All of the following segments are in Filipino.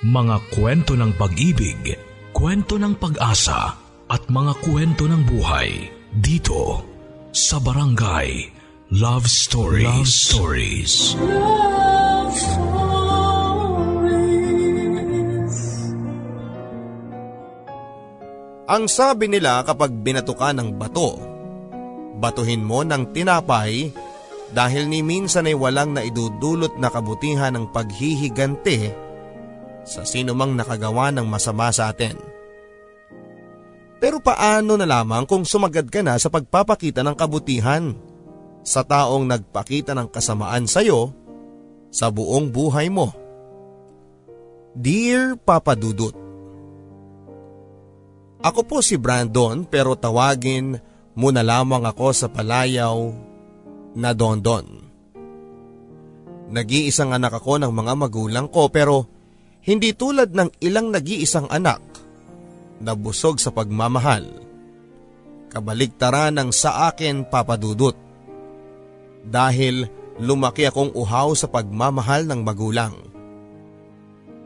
Mga kwento ng pag-ibig, kwento ng pag-asa at mga kwento ng buhay dito sa Barangay Love Stories. Love Stories. Love Stories. Ang sabi nila kapag binatuka ng bato, batuhin mo ng tinapay dahil ni minsan ay walang naidudulot na kabutihan ng paghihigante sa sino mang nakagawa ng masama sa atin. Pero paano na lamang kung sumagad ka na sa pagpapakita ng kabutihan sa taong nagpakita ng kasamaan sa iyo sa buong buhay mo? Dear Papa Dudut, Ako po si Brandon pero tawagin mo na lamang ako sa palayaw na Dondon. Nag-iisang anak ako ng mga magulang ko pero hindi tulad ng ilang nag-iisang anak na busog sa pagmamahal. Kabaligtaran ng sa akin papadudot. Dahil lumaki akong uhaw sa pagmamahal ng magulang.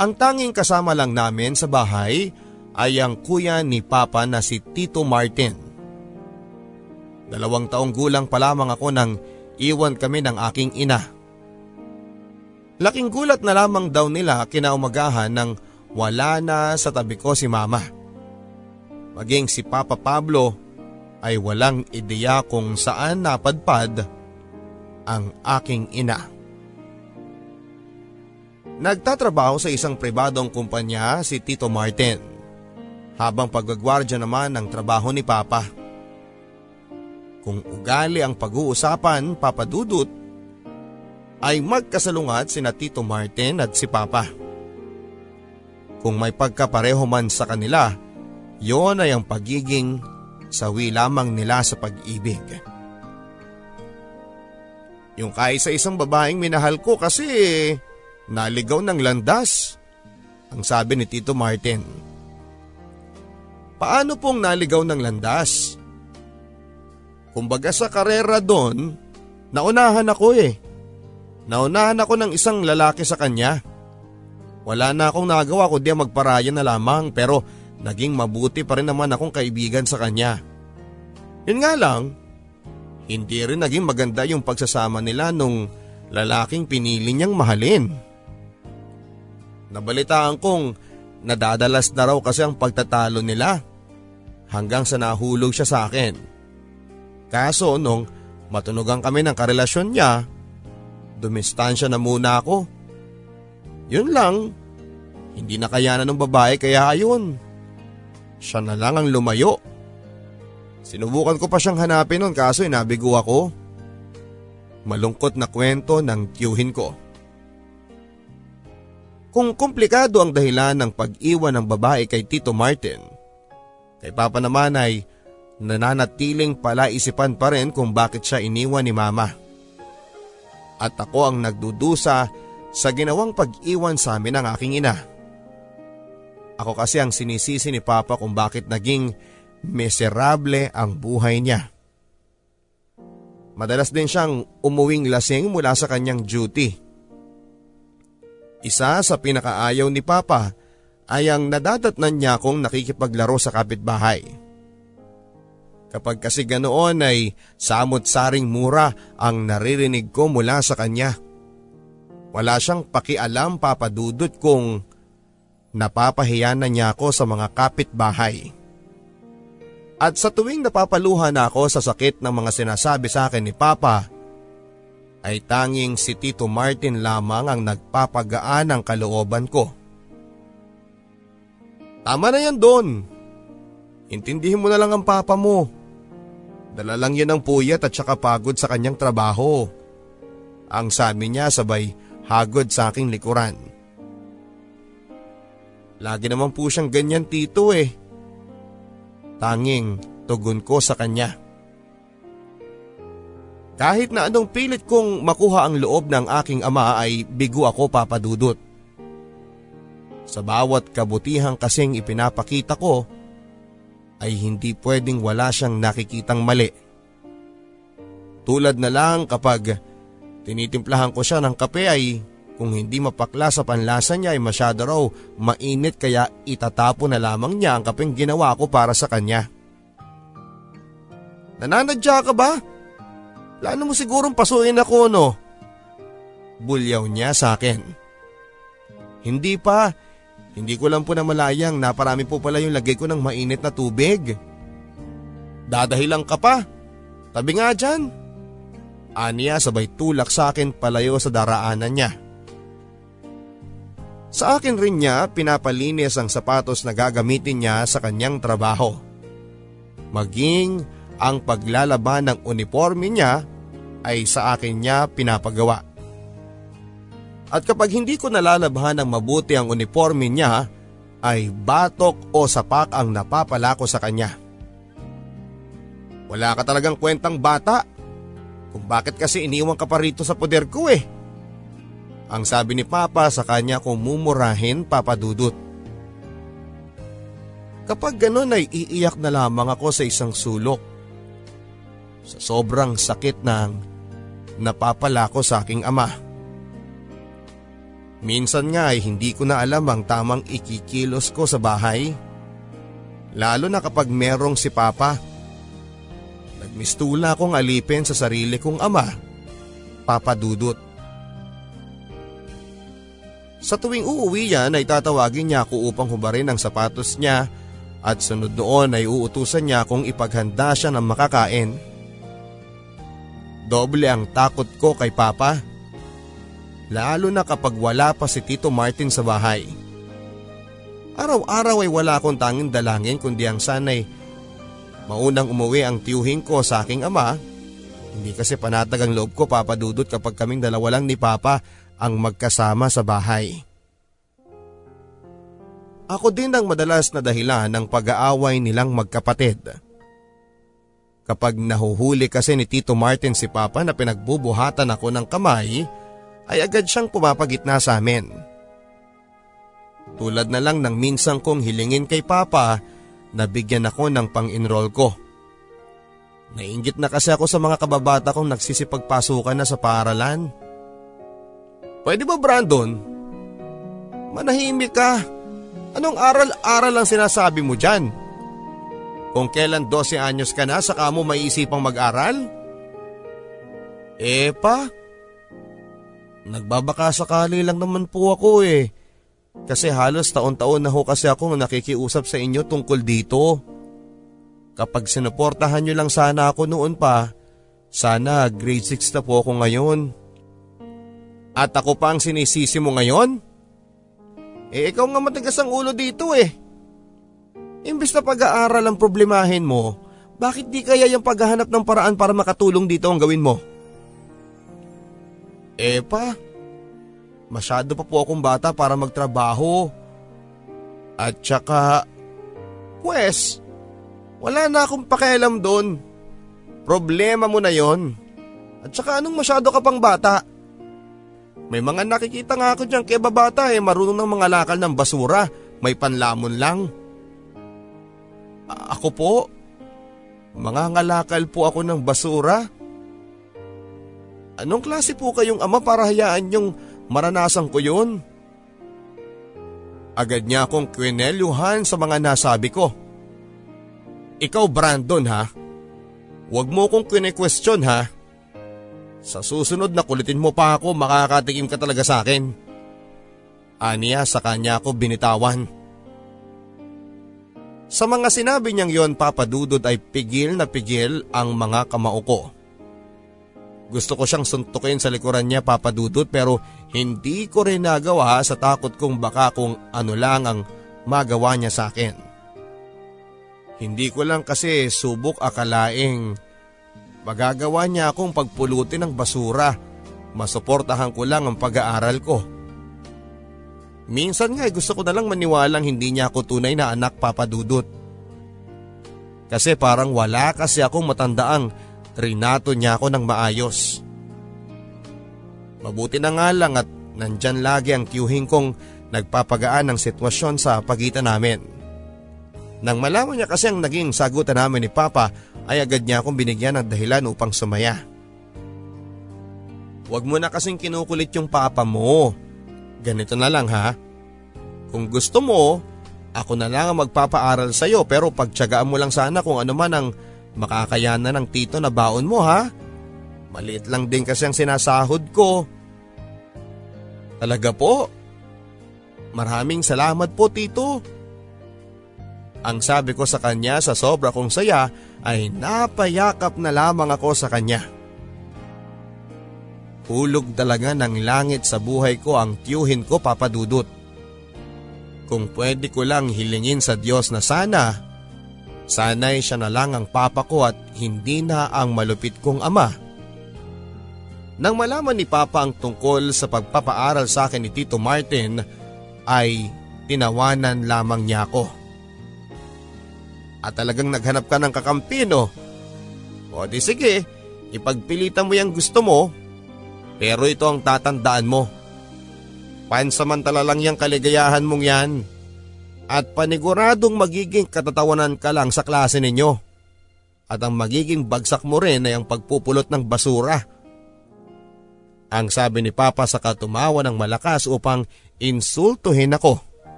Ang tanging kasama lang namin sa bahay ay ang kuya ni Papa na si Tito Martin. Dalawang taong gulang pa lamang ako nang iwan kami ng aking ina. Laking gulat na lamang daw nila kinaumagahan nang wala na sa tabi ko si mama. Maging si Papa Pablo ay walang ideya kung saan napadpad ang aking ina. Nagtatrabaho sa isang pribadong kumpanya si Tito Martin habang pagagwardya naman ng trabaho ni Papa. Kung ugali ang pag-uusapan, Papa Dudut, ay magkasalungat sina Tito Martin at si Papa. Kung may pagkapareho man sa kanila, yon ay ang pagiging sawi lamang nila sa pag-ibig. Yung kaisa isang babaeng minahal ko kasi naligaw ng landas, ang sabi ni Tito Martin. Paano pong naligaw ng landas? Kumbaga sa karera doon, naunahan ako eh. Naunahan ako ng isang lalaki sa kanya. Wala na akong nagawa kundi magparaya na lamang pero naging mabuti pa rin naman akong kaibigan sa kanya. Yun nga lang, hindi rin naging maganda yung pagsasama nila nung lalaking pinili niyang mahalin. Nabalitaan kong nadadalas na raw kasi ang pagtatalo nila hanggang sa nahulog siya sa akin. Kaso nung matunugan kami ng karelasyon niya, dumistansya na muna ako. Yun lang, hindi na kayanan ng babae kaya ayun. Siya na lang ang lumayo. Sinubukan ko pa siyang hanapin noon kaso inabigo ako. Malungkot na kwento ng tiyuhin ko. Kung komplikado ang dahilan ng pag-iwan ng babae kay Tito Martin, kay Papa naman ay nananatiling palaisipan pa rin kung bakit siya iniwan ni Mama at ako ang nagdudusa sa ginawang pag-iwan sa amin ng aking ina. Ako kasi ang sinisisi ni Papa kung bakit naging miserable ang buhay niya. Madalas din siyang umuwing lasing mula sa kanyang duty. Isa sa pinakaayaw ni Papa ay ang nadadatnan niya kung nakikipaglaro sa kapitbahay. Kapag kasi ganoon ay samot-saring mura ang naririnig ko mula sa kanya. Wala siyang pakialam papadudot kung napapahiya na niya ako sa mga kapitbahay. At sa tuwing napapaluhan ako sa sakit ng mga sinasabi sa akin ni Papa, ay tanging si Tito Martin lamang ang nagpapagaan ng kalooban ko. Tama na yan doon. Intindihin mo na lang ang papa mo. Dala lang yan ng puyat at saka pagod sa kanyang trabaho. Ang sabi niya sabay hagod sa aking likuran. Lagi naman po siyang ganyan tito eh. Tanging tugon ko sa kanya. Kahit na anong pilit kong makuha ang loob ng aking ama ay bigo ako papadudot. Sa bawat kabutihang kasing ipinapakita ko, ay hindi pwedeng wala siyang nakikitang mali. Tulad na lang kapag tinitimplahan ko siya ng kape ay Kung hindi mapakla sa panlasa niya ay masyado raw mainit kaya itatapo na lamang niya ang kapeng ginawa ko para sa kanya. Nananadya ka ba? Plano mo sigurong pasuin ako no? Bulyaw niya sa akin. Hindi pa. Hindi ko lang po na malayang naparami po pala yung lagay ko ng mainit na tubig. Dadahilan ka pa. Tabi nga dyan. Aniya sabay tulak sa akin palayo sa daraanan niya. Sa akin rin niya pinapalinis ang sapatos na gagamitin niya sa kanyang trabaho. Maging ang paglalaban ng uniforme niya ay sa akin niya pinapagawa. At kapag hindi ko nalalabhan ng mabuti ang uniforme niya, ay batok o sapak ang napapala ko sa kanya. Wala ka talagang kwentang bata. Kung bakit kasi iniwan ka pa rito sa poder ko eh. Ang sabi ni Papa sa kanya kung mumurahin papadudot. Kapag ganon ay iiyak na lamang ako sa isang sulok. Sa sobrang sakit ng napapala ko sa aking ama. Minsan nga ay hindi ko na alam ang tamang ikikilos ko sa bahay. Lalo na kapag merong si Papa. Nagmistula akong alipin sa sarili kong ama, Papa Dudut. Sa tuwing uuwi yan ay tatawagin niya ako upang hubarin ang sapatos niya at sunod doon ay uutusan niya kung ipaghanda siya ng makakain. Doble ang takot ko kay Papa. Lalo na kapag wala pa si Tito Martin sa bahay. Araw-araw ay wala akong tanging dalangin kundi ang sanay maunang umuwi ang tiyuhin ko sa aking ama. Hindi kasi panatag ang loob ko papadudot kapag kaming dalawa lang ni Papa ang magkasama sa bahay. Ako din ang madalas na dahilan ng pag-aaway nilang magkapatid. Kapag nahuhuli kasi ni Tito Martin si Papa na pinagbubuhatan ako ng kamay, ay agad siyang pumapagitna sa amin. Tulad na lang ng minsang kong hilingin kay Papa na bigyan ako ng pang-enroll ko. Nainggit na kasi ako sa mga kababata kong nagsisipagpasukan na sa paaralan. Pwede ba Brandon? Manahimik ka. Anong aral-aral ang sinasabi mo dyan? Kung kailan 12 anyos ka na saka mo maiisipang mag-aral? Eh pa, nagbabaka sakali lang naman po ako eh. Kasi halos taon-taon na ho kasi ako nakikiusap sa inyo tungkol dito. Kapag sinuportahan nyo lang sana ako noon pa, sana grade 6 na po ako ngayon. At ako pa ang sinisisi mo ngayon? Eh ikaw nga matigas ang ulo dito eh. Imbis na pag-aaral ang problemahin mo, bakit di kaya yung paghahanap ng paraan para makatulong dito ang gawin mo? Eh pa, masyado pa po akong bata para magtrabaho. At saka, pwes, wala na akong pakialam doon. Problema mo na yon. At saka anong masyado ka pang bata? May mga nakikita nga ako dyan kaya babata eh marunong ng mga lakal ng basura, may panlamon lang. A- ako po, mga ngalakal po ako ng basura. Anong klase po kayong ama para hayaan yung maranasan ko yun? Agad niya akong kwinelyuhan sa mga nasabi ko. Ikaw Brandon ha, huwag mo kong kwine-question ha. Sa susunod na kulitin mo pa ako makakatikim ka talaga sa akin. Aniya sa kanya ako binitawan. Sa mga sinabi niyang yon papadudod ay pigil na pigil ang mga kamao ko. Gusto ko siyang suntukin sa likuran niya papadudod pero hindi ko rin nagawa sa takot kong baka kung ano lang ang magawa niya sa akin. Hindi ko lang kasi subok akalaing Magagawa niya akong pagpulutin ng basura. Masuportahan ko lang ang pag-aaral ko. Minsan nga gusto ko na lang maniwalang hindi niya ako tunay na anak papadudot. Kasi parang wala kasi akong matandaang trinato niya ako ng maayos. Mabuti na nga lang at nandyan lagi ang tiyuhin kong nagpapagaan ng sitwasyon sa pagitan namin. Nang malaman niya kasi ang naging sagutan namin ni Papa ay agad niya akong binigyan ng dahilan upang sumaya. Huwag mo na kasing kinukulit yung papa mo. Ganito na lang ha. Kung gusto mo, ako na lang ang magpapaaral sa iyo pero pagtyagaan mo lang sana kung ano man ang makakayanan ng tito na baon mo ha. Maliit lang din kasi ang sinasahod ko. Talaga po? Maraming salamat po tito. Ang sabi ko sa kanya sa sobra kong saya ay napayakap na lamang ako sa kanya. Hulog talaga ng langit sa buhay ko ang tiyuhin ko papadudot. Kung pwede ko lang hilingin sa Diyos na sana, sanay siya na lang ang papa ko at hindi na ang malupit kong ama. Nang malaman ni Papa ang tungkol sa pagpapaaral sa akin ni Tito Martin ay tinawanan lamang niya ako. At talagang naghanap ka ng kakampi no? O di sige, ipagpilitan mo yung gusto mo pero ito ang tatandaan mo. Pansamantala lang yung kaligayahan mong yan. At paniguradong magiging katatawanan ka lang sa klase ninyo. At ang magiging bagsak mo rin ay ang pagpupulot ng basura. Ang sabi ni Papa sa katumawa ng malakas upang insultuhin ako.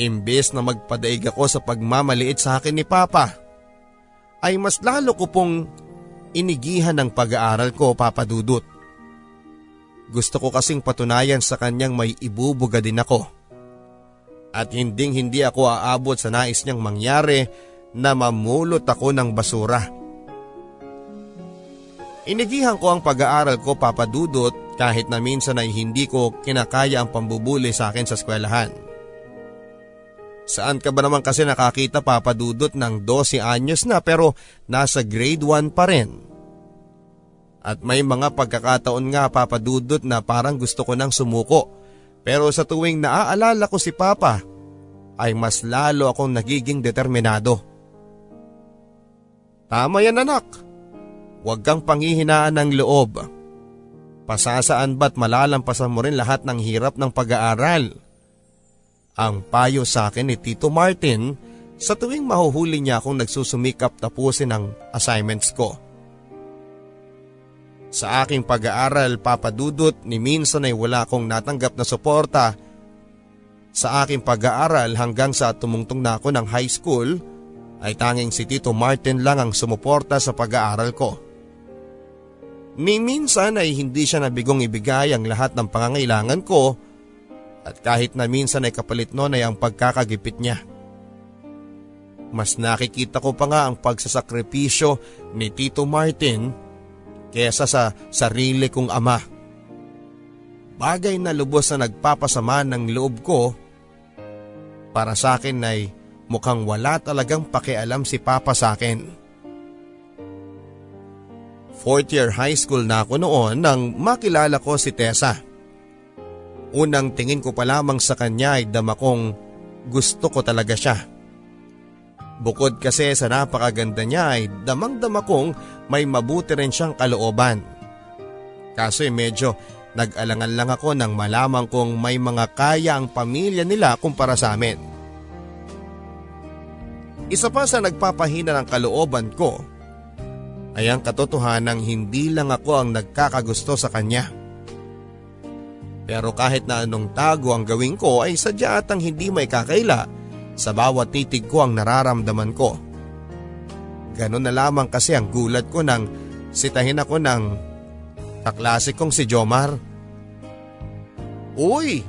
Imbes na magpadaig ako sa pagmamaliit sa akin ni Papa, ay mas lalo ko pong inigihan ng pag-aaral ko papadudot. Gusto ko kasing patunayan sa kanyang may ibubuga din ako. At hinding hindi ako aabot sa nais niyang mangyari na mamulot ako ng basura. Inigihan ko ang pag-aaral ko papadudot kahit na minsan ay hindi ko kinakaya ang pambubuli sa akin sa eskwelahan. Saan ka ba naman kasi nakakita papadudot ng 12 anyos na pero nasa grade 1 pa rin? At may mga pagkakataon nga papadudot na parang gusto ko nang sumuko. Pero sa tuwing naaalala ko si Papa, ay mas lalo akong nagiging determinado. Tama yan anak. Huwag kang panghihinaan ng loob. Pasasaan ba't malalampasan mo rin lahat ng hirap ng pag-aaral? Ang payo sa akin ni Tito Martin sa tuwing mahuhuli niya akong nagsusumikap tapusin ang assignments ko. Sa aking pag-aaral papadudot ni minsan ay wala akong natanggap na suporta. Sa aking pag-aaral hanggang sa tumungtong na ako ng high school ay tanging si Tito Martin lang ang sumuporta sa pag-aaral ko. Ni minsan ay hindi siya nabigong ibigay ang lahat ng pangangailangan ko at kahit na minsan ay kapalit noon ay ang pagkakagipit niya. Mas nakikita ko pa nga ang pagsasakripisyo ni Tito Martin kesa sa sarili kong ama. Bagay na lubos na nagpapasama ng loob ko para sa akin ay mukhang wala talagang pakialam si Papa sa akin. Fourth year high school na ako noon nang makilala ko si Tessa. Unang tingin ko pa lamang sa kanya ay dama kong gusto ko talaga siya. Bukod kasi sa napakaganda niya ay damang-dama kong may mabuti rin siyang kalooban. Kaso medyo nag-alangan lang ako nang malaman kong may mga kaya ang pamilya nila kumpara sa amin. Isa pa sa nagpapahina ng kalooban ko ay ang katotohanan hindi lang ako ang nagkakagusto sa kanya. Pero kahit na anong tago ang gawin ko ay sadya atang hindi may kakaila sa bawat titig ko ang nararamdaman ko. Ganon na lamang kasi ang gulat ko nang sitahin ako ng kaklase kong si Jomar. Uy,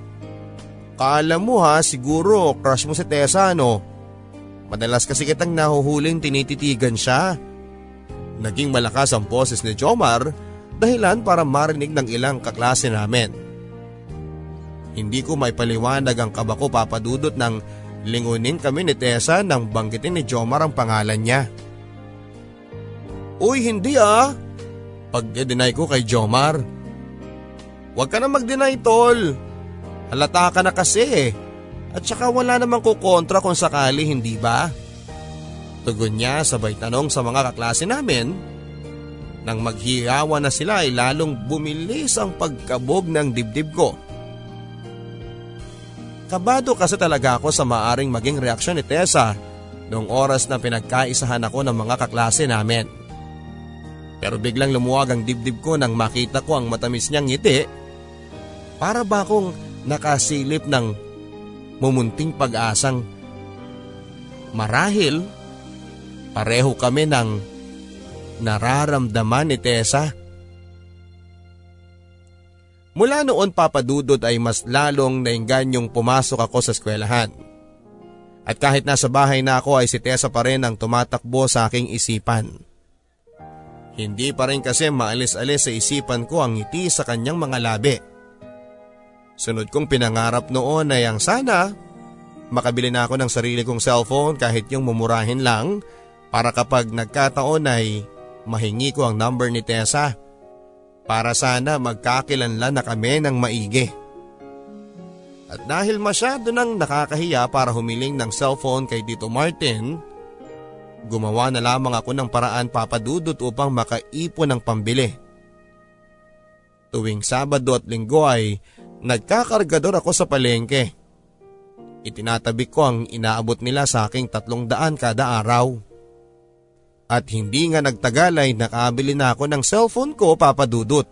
kala mo ha siguro crush mo si Tessa no? Madalas kasi kitang nahuhuling tinititigan siya. Naging malakas ang boses ni Jomar dahilan para marinig ng ilang kaklase namin. Hindi ko may paliwanag ang kaba ko papadudot ng lingunin kami ni Tessa nang banggitin ni Jomar ang pangalan niya. Uy hindi ah, pag-deny ko kay Jomar. Huwag ka na mag-deny tol, halata ka na kasi eh. At saka wala namang kukontra kung sakali hindi ba? Tugon niya sabay tanong sa mga kaklase namin. Nang maghiyawa na sila ay lalong bumilis ang pagkabog ng dibdib ko. Kabado kasi talaga ako sa maaring maging reaksyon ni Tessa noong oras na pinagkaisahan ako ng mga kaklase namin. Pero biglang lumuwag ang dibdib ko nang makita ko ang matamis niyang ngiti Para ba akong nakasilip ng mumunting pag-asang marahil pareho kami ng nararamdaman ni Tessa. Mula noon papadudod ay mas lalong naingganyong pumasok ako sa eskwelahan. At kahit nasa bahay na ako ay si Tessa pa rin ang tumatakbo sa aking isipan. Hindi pa rin kasi maalis-alis sa isipan ko ang ngiti sa kanyang mga labi. Sunod kong pinangarap noon ay ang sana makabili na ako ng sarili kong cellphone kahit yung mumurahin lang para kapag nagkataon ay mahingi ko ang number ni Tessa para sana magkakilanlan na kami ng maigi. At dahil masyado nang nakakahiya para humiling ng cellphone kay Tito Martin, gumawa na lamang ako ng paraan papadudot upang makaipon ng pambili. Tuwing Sabado at Linggo ay nagkakargador ako sa palengke. Itinatabi ko ang inaabot nila sa aking tatlong daan kada araw. At hindi nga nagtagal ay nakabili na ako ng cellphone ko papadudot.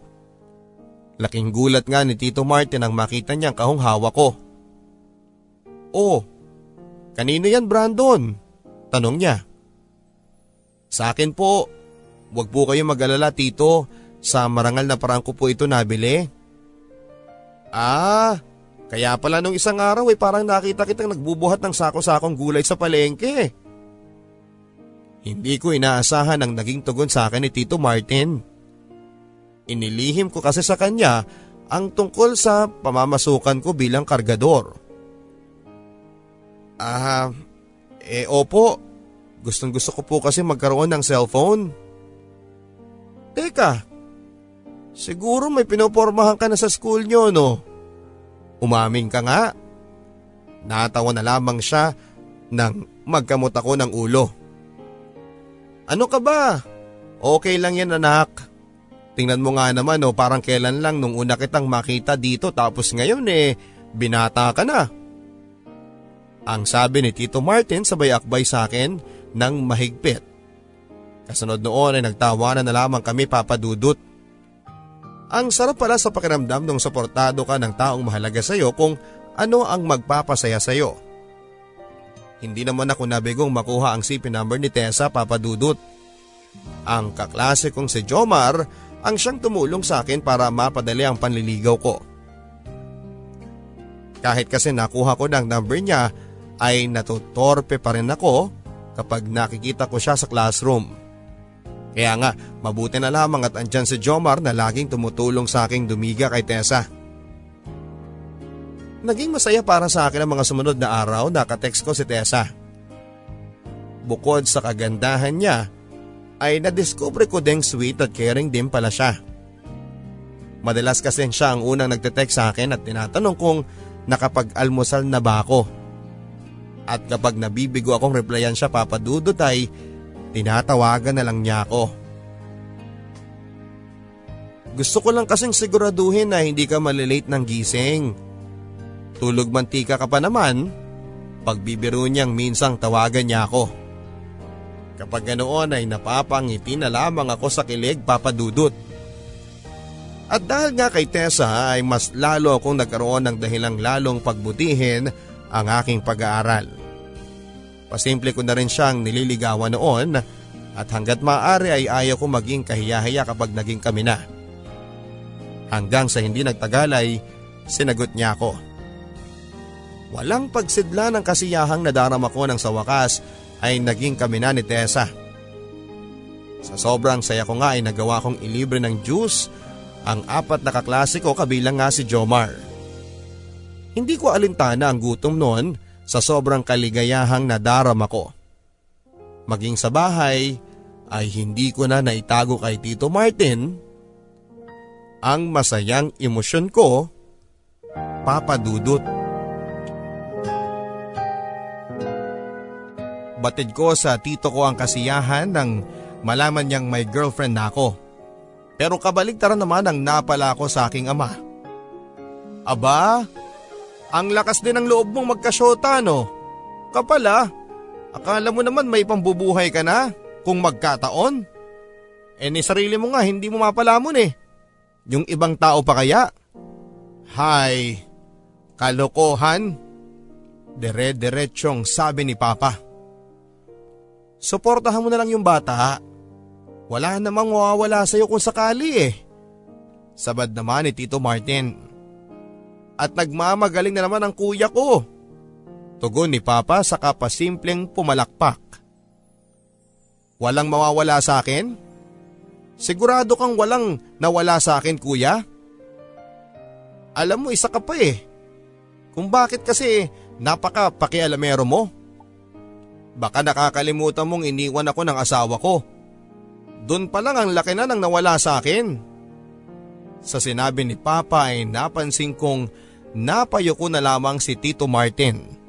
Laking gulat nga ni Tito Martin ang makita niyang kahong hawa ko. Oh, kanino yan Brandon? Tanong niya. Sa akin po, wag po kayo mag-alala tito, sa marangal na parang ko po ito nabili. Ah, kaya pala nung isang araw ay parang nakita kitang nagbubuhat ng sako-sakong gulay sa palengke. Hindi ko inaasahan ang naging tugon sa akin ni Tito Martin. Inilihim ko kasi sa kanya ang tungkol sa pamamasukan ko bilang kargador. Ah, eh opo. Gustong gusto ko po kasi magkaroon ng cellphone. Teka, siguro may pinopormahan ka na sa school nyo no? Umaming ka nga. Natawa na lamang siya nang magkamot ako ng ulo. Ano ka ba? Okay lang yan anak. Tingnan mo nga naman oh, parang kailan lang nung una kitang makita dito tapos ngayon eh, binata ka na. Ang sabi ni Tito Martin sabay akbay sa akin ng mahigpit. Kasunod noon ay nagtawanan na lamang kami papadudot. Ang sarap pala sa pakiramdam nung suportado ka ng taong mahalaga sa iyo kung ano ang magpapasaya sa iyo. Hindi naman ako nabigong makuha ang CP number ni Tessa papadudot. Ang kaklase kong si Jomar ang siyang tumulong sa akin para mapadali ang panliligaw ko. Kahit kasi nakuha ko ng number niya ay natutorpe pa rin ako kapag nakikita ko siya sa classroom. Kaya nga mabuti na lamang at andyan si Jomar na laging tumutulong sa aking dumiga kay Tessa. Naging masaya para sa akin ang mga sumunod na araw na katext ko si Tessa. Bukod sa kagandahan niya, ay nadiskubre ko ding sweet at caring din pala siya. Madalas kasi siya ang unang nagte-text sa akin at tinatanong kung nakapag-almusal na ba ako. At kapag nabibigo akong replyan siya papadudot ay tinatawagan na lang niya ako. Gusto ko lang kasing siguraduhin na hindi ka malilate ng gising Tulog mantika ka pa naman, pagbibiro niyang minsang tawagan niya ako. Kapag ganoon ay napapangiti na lamang ako sa kilig papadudot. At dahil nga kay Tessa ay mas lalo akong nagkaroon ng dahilang lalong pagbutihin ang aking pag-aaral. Pasimple ko na rin siyang nililigawan noon at hanggat maaari ay ayaw ko maging kahiyahiya kapag naging kami na. Hanggang sa hindi nagtagal ay sinagot niya ako. Walang pagsidla ng kasiyahang nadarama ko nang sa wakas ay naging kami na ni Tessa. Sa sobrang saya ko nga ay nagawa kong ilibre ng juice ang apat na kaklase kabilang nga si Jomar. Hindi ko alintana ang gutom noon sa sobrang kaligayahang nadarama ko. Maging sa bahay ay hindi ko na naitago kay Tito Martin ang masayang emosyon ko, Papa Dudut. Batid ko sa tito ko ang kasiyahan nang malaman niyang may girlfriend na ako. Pero kabaligtaran naman ang napala ko sa aking ama. Aba, ang lakas din ng loob mong magkasyota no? Kapala, akala mo naman may pambubuhay ka na kung magkataon. Eh ni sarili mo nga hindi mo mapalamon eh. Yung ibang tao pa kaya? Hay, kalokohan. Dire-diretsyong sabi ni Papa. Suportahan mo na lang yung bata. Wala namang mawawala sa'yo kung sakali eh. Sabad naman ni Tito Martin. At nagmamagaling na naman ang kuya ko. Tugon ni Papa sa kapasimpleng pumalakpak. Walang mawawala sa akin? Sigurado kang walang nawala sa akin kuya? Alam mo isa ka pa eh. Kung bakit kasi napaka pakialamero mo. Baka nakakalimutan mong iniwan ako ng asawa ko. Doon pa lang ang laki na nang nawala sa akin. Sa sinabi ni Papa ay napansin kong napayo ko na lamang si Tito Martin.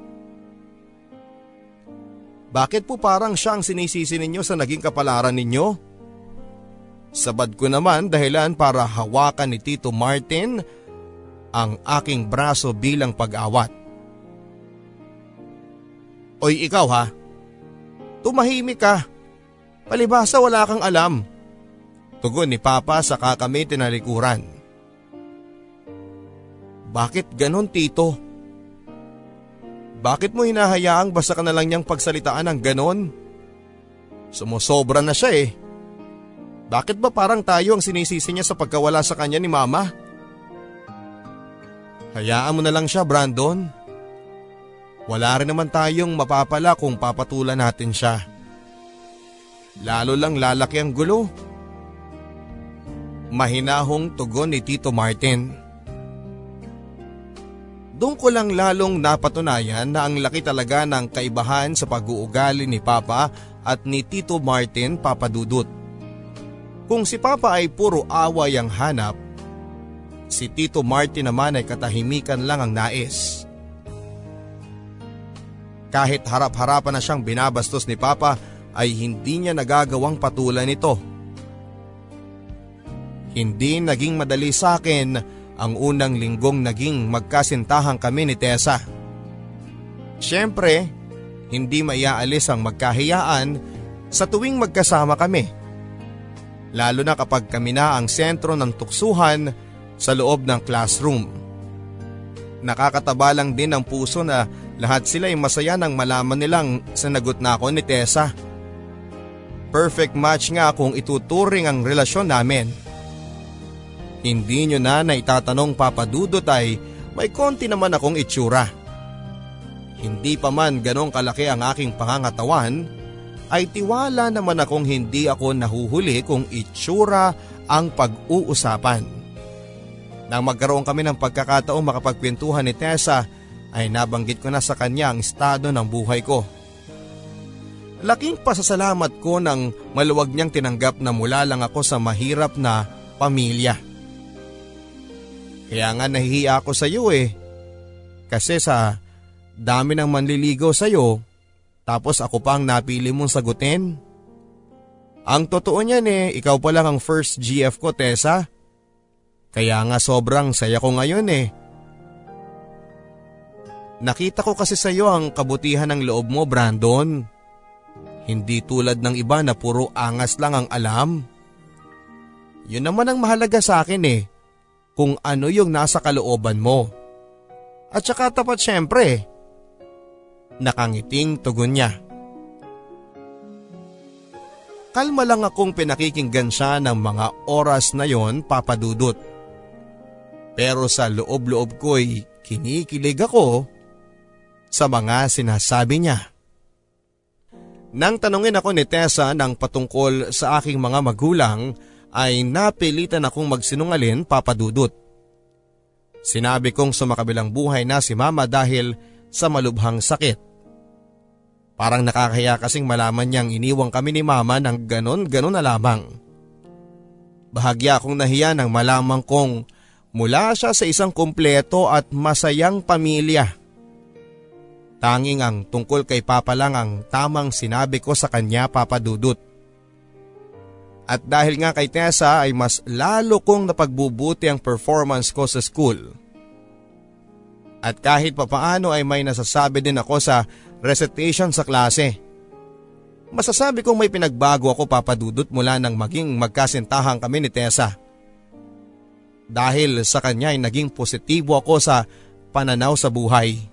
Bakit po parang siyang sinisisi ninyo sa naging kapalaran ninyo? Sabad ko naman dahilan para hawakan ni Tito Martin ang aking braso bilang pag-awat. Oy ikaw ha, tumahimik ka. Palibasa wala kang alam. Tugon ni Papa sa kami tinalikuran. Bakit ganon tito? Bakit mo hinahayaang basta ka na lang niyang pagsalitaan ng ganon? Sumusobra na siya eh. Bakit ba parang tayo ang sinisisi niya sa pagkawala sa kanya ni mama? Hayaan mo na lang siya Brandon. Wala rin naman tayong mapapala kung papatulan natin siya. Lalo lang lalaki ang gulo. Mahinahong tugon ni Tito Martin. Doon ko lang lalong napatunayan na ang laki talaga ng kaibahan sa pag-uugali ni Papa at ni Tito Martin Papadudut. Kung si Papa ay puro away ang hanap, si Tito Martin naman ay katahimikan lang ang nais. Kahit harap-harapan na siyang binabastos ni Papa ay hindi niya nagagawang patulan ito. Hindi naging madali sa akin ang unang linggong naging magkasintahan kami ni Tessa. Siyempre, hindi maiaalis ang magkahiyaan sa tuwing magkasama kami. Lalo na kapag kami na ang sentro ng tuksuhan sa loob ng classroom. Nakakataba lang din ang puso na lahat sila ay masaya nang malaman nilang sanagot na ako ni Tessa. Perfect match nga kung ituturing ang relasyon namin. Hindi nyo na naitatanong papadudot ay may konti naman akong itsura. Hindi pa man ganong kalaki ang aking pangangatawan, ay tiwala naman akong hindi ako nahuhuli kung itsura ang pag-uusapan. Nang magkaroon kami ng pagkakataong makapagkwentuhan ni Tessa ay nabanggit ko na sa kanya ang estado ng buhay ko. Laking pasasalamat ko nang maluwag niyang tinanggap na mula lang ako sa mahirap na pamilya. Kaya nga nahihiya ako sa iyo eh. Kasi sa dami ng manliligaw sa iyo, tapos ako pa ang napili mong sagutin. Ang totoo niyan eh, ikaw pa lang ang first GF ko, Tessa. Kaya nga sobrang saya ko ngayon eh. Nakita ko kasi sa iyo ang kabutihan ng loob mo, Brandon. Hindi tulad ng iba na puro angas lang ang alam. Yun naman ang mahalaga sa akin eh kung ano yung nasa kalooban mo. At saka tapat syempre. Nakangiting tugon niya. Kalma lang akong pinakikinggan siya ng mga oras na yon papadudot. Pero sa loob-loob ko'y kinikilig ako sa mga sinasabi niya. Nang tanungin ako ni Tessa ng patungkol sa aking mga magulang ay napilitan akong magsinungalin papadudot. Sinabi kong sumakabilang buhay na si mama dahil sa malubhang sakit. Parang nakakaya kasing malaman niyang iniwang kami ni mama ng ganon-ganon na lamang. Bahagya akong nahiya nang malaman kong mula siya sa isang kumpleto at masayang pamilya. Tanging ang tungkol kay Papa lang ang tamang sinabi ko sa kanya papadudot. At dahil nga kay Tessa ay mas lalo kong napagbubuti ang performance ko sa school. At kahit papaano ay may nasasabi din ako sa recitation sa klase. Masasabi kong may pinagbago ako papadudot mula nang maging magkasintahan kami ni Tessa. Dahil sa kanya ay naging positibo ako sa pananaw sa buhay.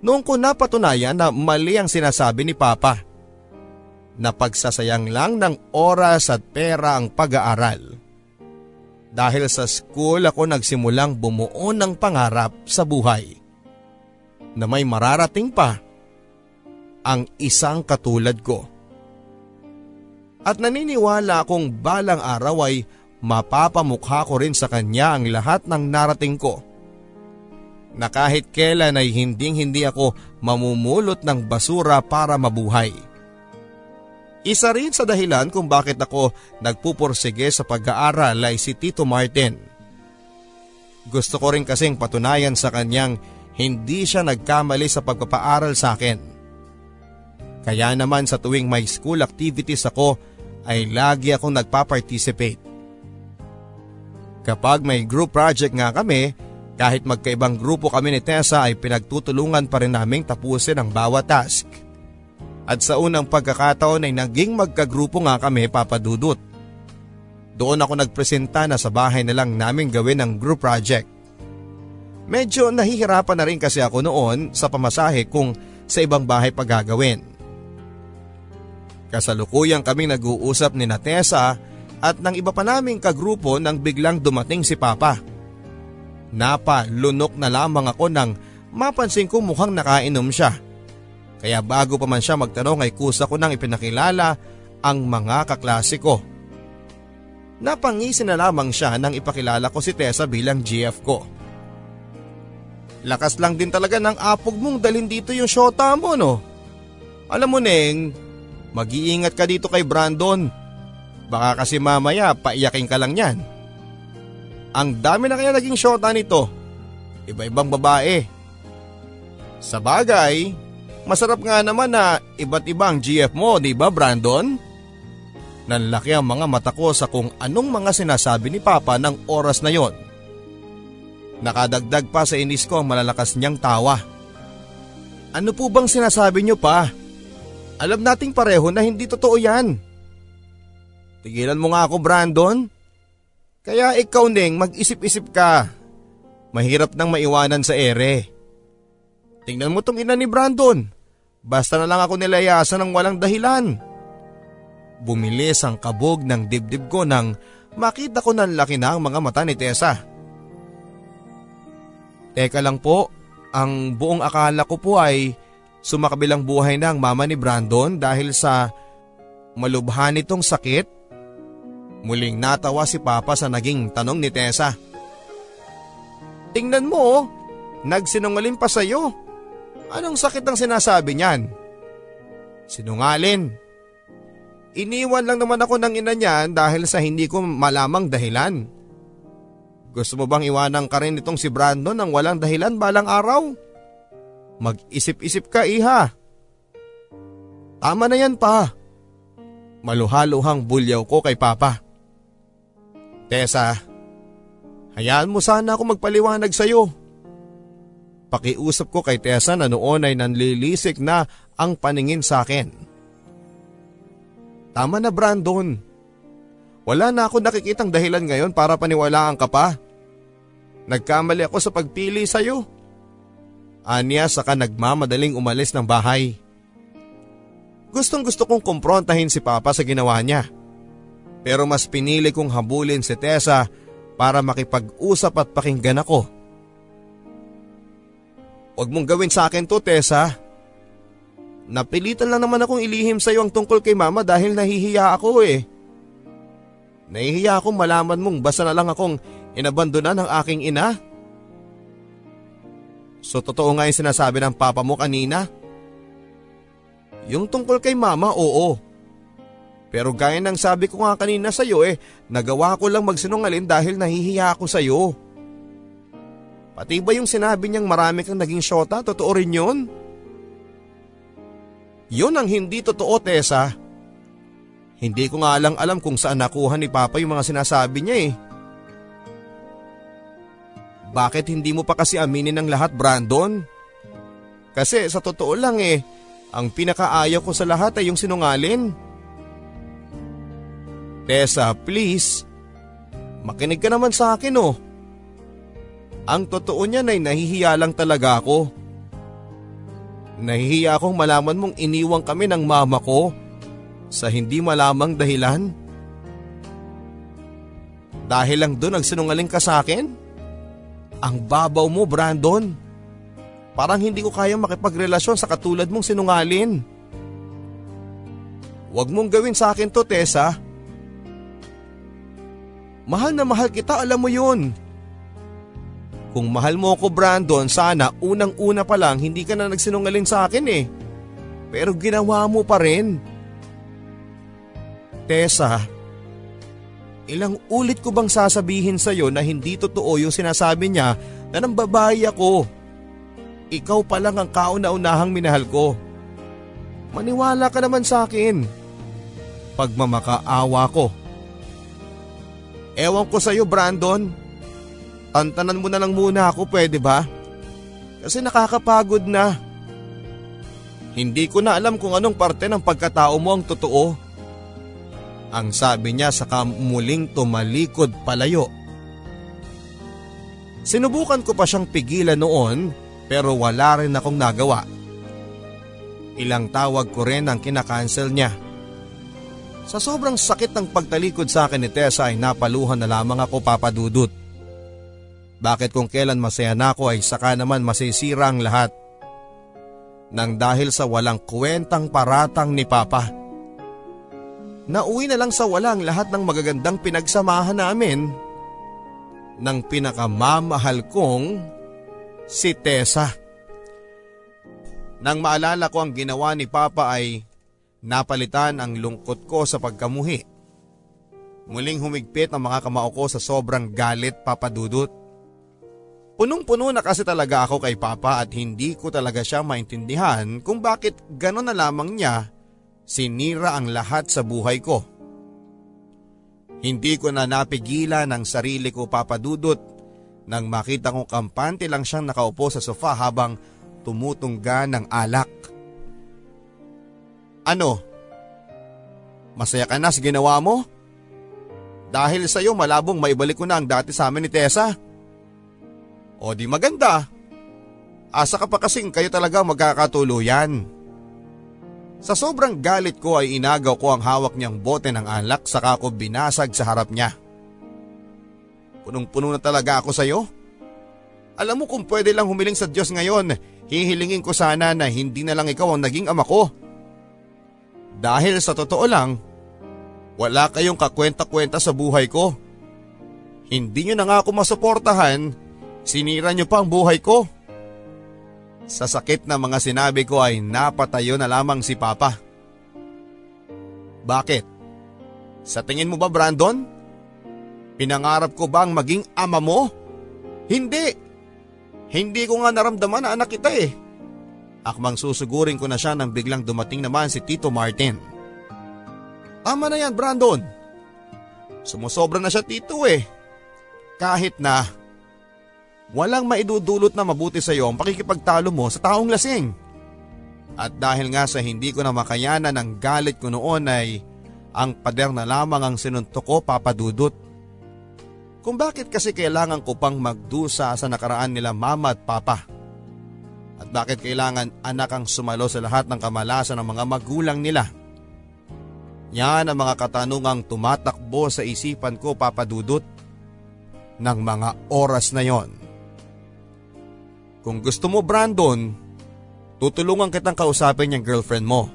Noong ko napatunayan na mali ang sinasabi ni Papa, na pagsasayang lang ng oras at pera ang pag-aaral. Dahil sa school ako nagsimulang bumuo ng pangarap sa buhay na may mararating pa ang isang katulad ko. At naniniwala akong balang araw ay mapapamukha ko rin sa kanya ang lahat ng narating ko. Na kahit kailan ay hinding hindi ako mamumulot ng basura para mabuhay. Isa rin sa dahilan kung bakit ako nagpupursige sa pag-aaral ay si Tito Martin. Gusto ko rin kasing patunayan sa kanyang hindi siya nagkamali sa pagpapaaral sa akin. Kaya naman sa tuwing may school activities ako ay lagi akong nagpa-participate. Kapag may group project nga kami, kahit magkaibang grupo kami ni Tessa ay pinagtutulungan pa rin naming tapusin ang bawat task. At sa unang pagkakataon ay naging magkagrupo nga kami papadudot. Doon ako nagpresenta na sa bahay na lang namin gawin ang group project. Medyo nahihirapan na rin kasi ako noon sa pamasahe kung sa ibang bahay pagagawin. Kasalukuyang kaming nag-uusap ni Natesa at ng iba pa naming kagrupo nang biglang dumating si Papa. Napa, lunok na lamang ako nang mapansin ko mukhang nakainom siya. Kaya bago pa man siya magtanong ay kusa ko nang ipinakilala ang mga kaklase ko. Napangisin na lamang siya nang ipakilala ko si Tessa bilang GF ko. Lakas lang din talaga ng apog mong dalhin dito yung shota mo no. Alam mo Neng, mag-iingat ka dito kay Brandon. Baka kasi mamaya paiyakin ka lang yan. Ang dami na kaya naging shota nito. Iba-ibang babae. Sa bagay, masarap nga naman na iba't ibang GF mo, di ba Brandon? Nanlaki ang mga mata ko sa kung anong mga sinasabi ni Papa ng oras na yon. Nakadagdag pa sa inis ko ang malalakas niyang tawa. Ano po bang sinasabi niyo pa? Alam nating pareho na hindi totoo yan. Tigilan mo nga ako Brandon. Kaya ikaw Neng mag-isip-isip ka. Mahirap nang maiwanan sa ere. Tingnan mo tong ina ni Brandon. Basta na lang ako nilayasan ng walang dahilan. Bumilis ang kabog ng dibdib ko nang makita ko ng laki na ang mga mata ni Tessa. Teka lang po, ang buong akala ko po ay sumakabilang buhay na ang mama ni Brandon dahil sa malubhan nitong sakit. Muling natawa si Papa sa naging tanong ni Tessa. Tingnan mo, nagsinungaling pa sa'yo. Anong sakit ang sinasabi niyan? Sinungalin. Iniwan lang naman ako ng ina niyan dahil sa hindi ko malamang dahilan. Gusto mo bang iwanan ka rin itong si Brandon ng walang dahilan balang araw? Mag-isip-isip ka iha. Tama na yan pa. Maluhaluhang bulyaw ko kay Papa. Tessa, hayaan mo sana ako magpaliwanag sa'yo. Pakiusap ko kay Tessa na noon ay nanlilisik na ang paningin sa akin. Tama na Brandon. Wala na ako nakikitang dahilan ngayon para paniwalaan ka pa. Nagkamali ako sa pagpili sa'yo. Anya saka nagmamadaling umalis ng bahay. Gustong gusto kong kumprontahin si Papa sa ginawa niya. Pero mas pinili kong habulin si Tessa para makipag-usap at pakinggan ako. Huwag mong gawin sa akin to Tessa. Napilitan lang naman akong ilihim sa iyo ang tungkol kay mama dahil nahihiya ako eh. Nahihiya akong malaman mong basta na lang akong inabandona ng aking ina. So totoo nga yung sinasabi ng papa mo kanina? Yung tungkol kay mama, oo. Pero gaya ng sabi ko nga kanina sa iyo eh, nagawa ko lang magsinungalin dahil nahihiya ako sa iyo. Pati ba yung sinabi niyang marami kang naging syota, totoo rin yun? Yun ang hindi totoo, Tessa. Hindi ko nga lang alam kung saan nakuha ni Papa yung mga sinasabi niya eh. Bakit hindi mo pa kasi aminin ng lahat Brandon? Kasi sa totoo lang eh, ang pinakaayaw ko sa lahat ay yung sinungalin. Tessa, please. Makinig ka naman sa akin oh. Ang totoo niyan ay nahihiya lang talaga ako. Nahihiya akong malaman mong iniwang kami ng mama ko sa hindi malamang dahilan. Dahil lang doon nagsinungaling ka sa akin? Ang babaw mo Brandon. Parang hindi ko kaya makipagrelasyon sa katulad mong sinungalin. Huwag mong gawin sa akin to Tessa. Mahal na mahal kita alam mo yun. Kung mahal mo ako Brandon sana unang-una pa lang hindi ka na nagsinungaling sa akin eh. Pero ginawa mo pa rin. Tessa, ilang ulit ko bang sasabihin sa iyo na hindi totoo yung sinasabi niya na nang babae ako. Ikaw pa lang ang kauna-unahang minahal ko. Maniwala ka naman sa akin. Pagmamakaawa ko. Ewan ko sa iyo Brandon. Tantanan mo na lang muna ako pwede ba? Kasi nakakapagod na. Hindi ko na alam kung anong parte ng pagkatao mo ang totoo. Ang sabi niya sa muling tumalikod palayo. Sinubukan ko pa siyang pigilan noon pero wala rin akong nagawa. Ilang tawag ko rin ang kinakancel niya. Sa sobrang sakit ng pagtalikod sa akin ni Tessa ay napaluhan na lamang ako papadudot. Bakit kung kailan masaya na ako ay saka naman masisira ang lahat? Nang dahil sa walang kwentang paratang ni Papa. Nauwi na lang sa walang lahat ng magagandang pinagsamahan namin ng pinakamamahal kong si Tessa. Nang maalala ko ang ginawa ni Papa ay napalitan ang lungkot ko sa pagkamuhi. Muling humigpit ang mga kamao ko sa sobrang galit papadudot. Punong-puno na kasi talaga ako kay Papa at hindi ko talaga siya maintindihan kung bakit gano'n na lamang niya sinira ang lahat sa buhay ko. Hindi ko na napigilan ang sarili ko papadudot nang makita kong kampante lang siyang nakaupo sa sofa habang tumutungga ng alak. Ano? Masaya ka na sa ginawa mo? Dahil sa iyo malabong maibalik ko na ang dati sa amin ni Tessa. O di maganda. Asa ka pa kasing kayo talaga magkakatuluyan. Sa sobrang galit ko ay inagaw ko ang hawak niyang bote ng alak saka ko binasag sa harap niya. Punong-puno na talaga ako sa iyo. Alam mo kung pwede lang humiling sa Diyos ngayon, hihilingin ko sana na hindi na lang ikaw ang naging ama ko. Dahil sa totoo lang, wala kayong kakwenta-kwenta sa buhay ko. Hindi nyo na nga ako masuportahan Sinira niyo pa ang buhay ko. Sa sakit na mga sinabi ko ay napatayo na lamang si Papa. Bakit? Sa tingin mo ba Brandon? Pinangarap ko bang maging ama mo? Hindi. Hindi ko nga naramdaman na anak kita eh. Akmang susugurin ko na siya nang biglang dumating naman si Tito Martin. Tama na yan Brandon. Sumusobra na siya Tito eh. Kahit na Walang maidudulot na mabuti sa iyo ang pakikipagtalo mo sa taong lasing. At dahil nga sa hindi ko na makayanan ang galit ko noon ay ang pader na lamang ang sinuntok ko papadudot. Kung bakit kasi kailangan ko pang magdusa sa nakaraan nila mama at papa. At bakit kailangan anak ang sumalo sa lahat ng kamalasan ng mga magulang nila. Yan ang mga katanungang tumatakbo sa isipan ko papadudot ng mga oras na yon. Kung gusto mo Brandon, tutulungan kitang kausapin yung girlfriend mo.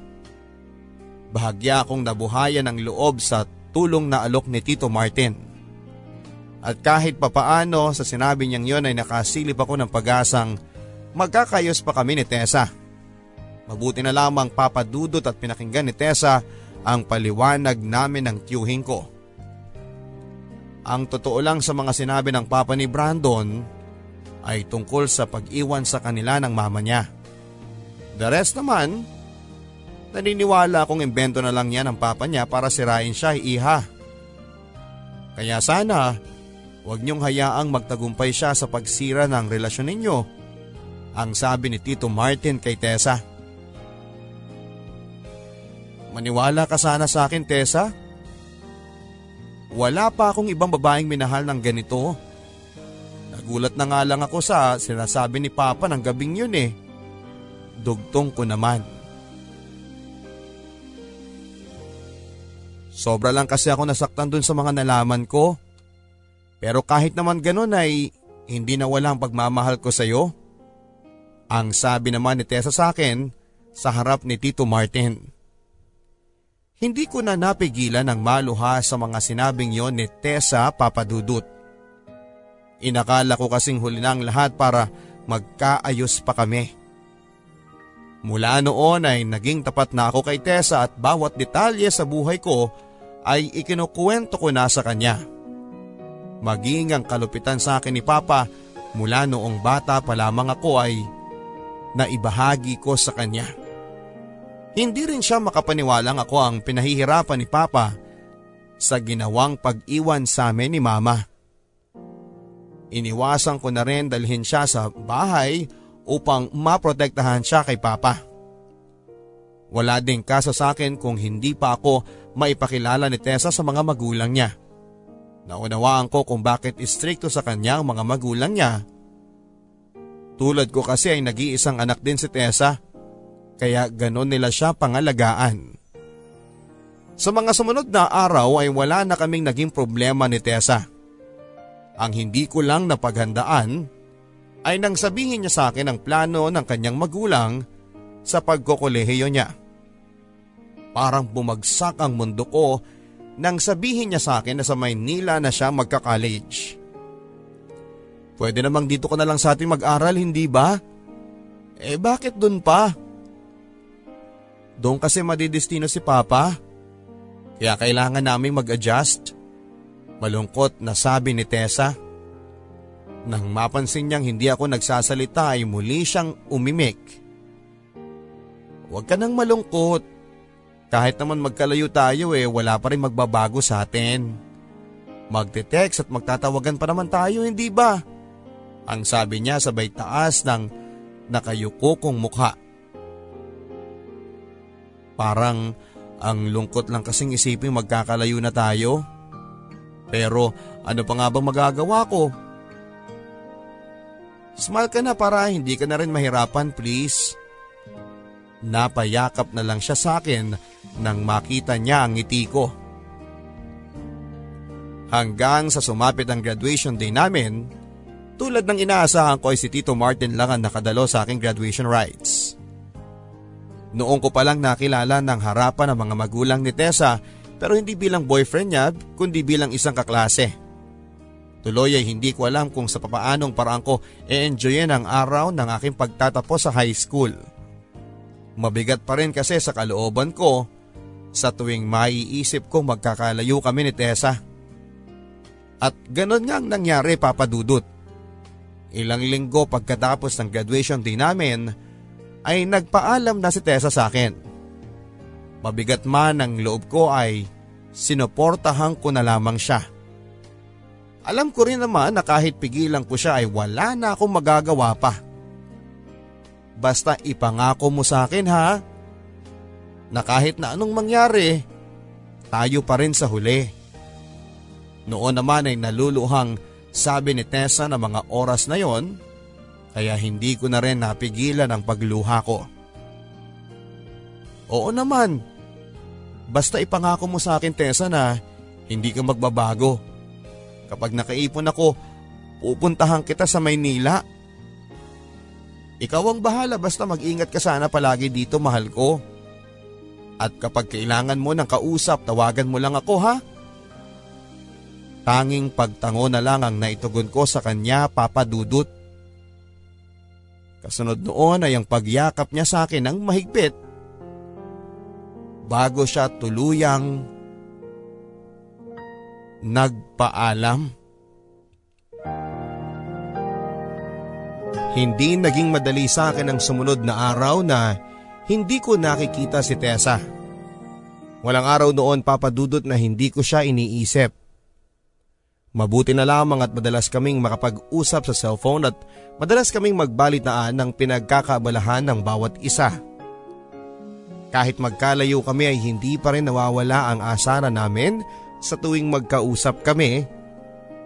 Bahagya akong nabuhayan ng loob sa tulong na alok ni Tito Martin. At kahit papaano sa sinabi niyang yon ay nakasilip ako ng pag-asang magkakayos pa kami ni Tessa. Mabuti na lamang papadudot at pinakinggan ni Tessa ang paliwanag namin ng tiyuhin ko. Ang totoo lang sa mga sinabi ng papa ni Brandon ay tungkol sa pag-iwan sa kanila ng mama niya. The rest naman, naniniwala akong imbento na lang niya ng papa niya para sirain siya iha. Kaya sana, huwag niyong hayaang magtagumpay siya sa pagsira ng relasyon ninyo, ang sabi ni Tito Martin kay Tessa. Maniwala ka sana sa akin, Tessa. Wala pa akong ibang babaeng minahal ng ganito. Nagulat na nga lang ako sa sinasabi ni Papa ng gabing yun eh. Dugtong ko naman. Sobra lang kasi ako nasaktan dun sa mga nalaman ko. Pero kahit naman ganun ay hindi na walang pagmamahal ko sa iyo. Ang sabi naman ni Tessa sa akin sa harap ni Tito Martin. Hindi ko na napigilan ang maluha sa mga sinabing yon ni Tessa Papadudut. Inakala ko kasing huli na ang lahat para magkaayos pa kami. Mula noon ay naging tapat na ako kay Tessa at bawat detalye sa buhay ko ay ikinukuwento ko na sa kanya. Maging ang kalupitan sa akin ni Papa mula noong bata pa lamang ako ay naibahagi ko sa kanya. Hindi rin siya makapaniwalang ako ang pinahihirapan ni Papa sa ginawang pag-iwan sa amin ni Mama. Iniwasan ko na rin dalhin siya sa bahay upang maprotektahan siya kay Papa. Wala ding kaso sa akin kung hindi pa ako maipakilala ni Tessa sa mga magulang niya. Naunawaan ko kung bakit istrikto sa kanya mga magulang niya. Tulad ko kasi ay nag-iisang anak din si Tessa, kaya ganon nila siya pangalagaan. Sa mga sumunod na araw ay wala na kaming naging problema ni Tessa. Ang hindi ko lang napaghandaan ay nang sabihin niya sa akin ang plano ng kanyang magulang sa pagkokolehiyo niya. Parang bumagsak ang mundo ko nang sabihin niya sa akin na sa Maynila na siya magka-college. Pwede namang dito ka na lang sa atin mag-aral, hindi ba? Eh bakit dun pa? Doon kasi madidestino si Papa. Kaya kailangan naming mag-adjust. Malungkot na sabi ni Tessa. Nang mapansin niyang hindi ako nagsasalita ay muli siyang umimik. Huwag ka nang malungkot. Kahit naman magkalayo tayo eh, wala pa rin magbabago sa atin. Magte-text at magtatawagan pa naman tayo, hindi ba? Ang sabi niya sabay taas ng nakayuko kong mukha. Parang ang lungkot lang kasing isipin magkakalayo na tayo. Pero ano pa nga bang magagawa ko? Smile ka na para hindi ka na rin mahirapan please. Napayakap na lang siya sa akin nang makita niya ang ngiti ko. Hanggang sa sumapit ang graduation day namin, tulad ng inaasahan ko ay si Tito Martin lang ang nakadalo sa aking graduation rites. Noong ko palang nakilala ng harapan ng mga magulang ni Tessa pero hindi bilang boyfriend niya kundi bilang isang kaklase. Tuloy ay hindi ko alam kung sa papaanong paraan ko e-enjoyin ang araw ng aking pagtatapos sa high school. Mabigat pa rin kasi sa kalooban ko sa tuwing maiisip kong magkakalayo kami ni Tessa. At ganon nga ang nangyari papadudot. Ilang linggo pagkatapos ng graduation day namin ay nagpaalam na si Tessa sa akin. Mabigat man ang loob ko ay sinuportahan ko na lamang siya. Alam ko rin naman na kahit pigilan ko siya ay wala na akong magagawa pa. Basta ipangako mo sa akin ha na kahit na anong mangyari, tayo pa rin sa huli. Noon naman ay naluluhang sabi ni Tessa na mga oras na yon, kaya hindi ko na rin napigilan ang pagluha ko. Oo naman, basta ipangako mo sa akin Tessa na hindi ka magbabago. Kapag nakaipon ako, pupuntahan kita sa Maynila. Ikaw ang bahala basta mag-ingat ka sana palagi dito mahal ko. At kapag kailangan mo ng kausap, tawagan mo lang ako ha. Tanging pagtango na lang ang naitugon ko sa kanya, Papa Dudut. Kasunod noon ay ang pagyakap niya sa akin ng mahigpit. Bago siya tuluyang nagpaalam. Hindi naging madali sa akin ang sumunod na araw na hindi ko nakikita si Tessa. Walang araw noon papadudot na hindi ko siya iniisip. Mabuti na lamang at madalas kaming makapag-usap sa cellphone at madalas kaming magbalitaan ng pinagkakaabalahan ng bawat isa. Kahit magkalayo kami ay hindi pa rin nawawala ang asana namin sa tuwing magkausap kami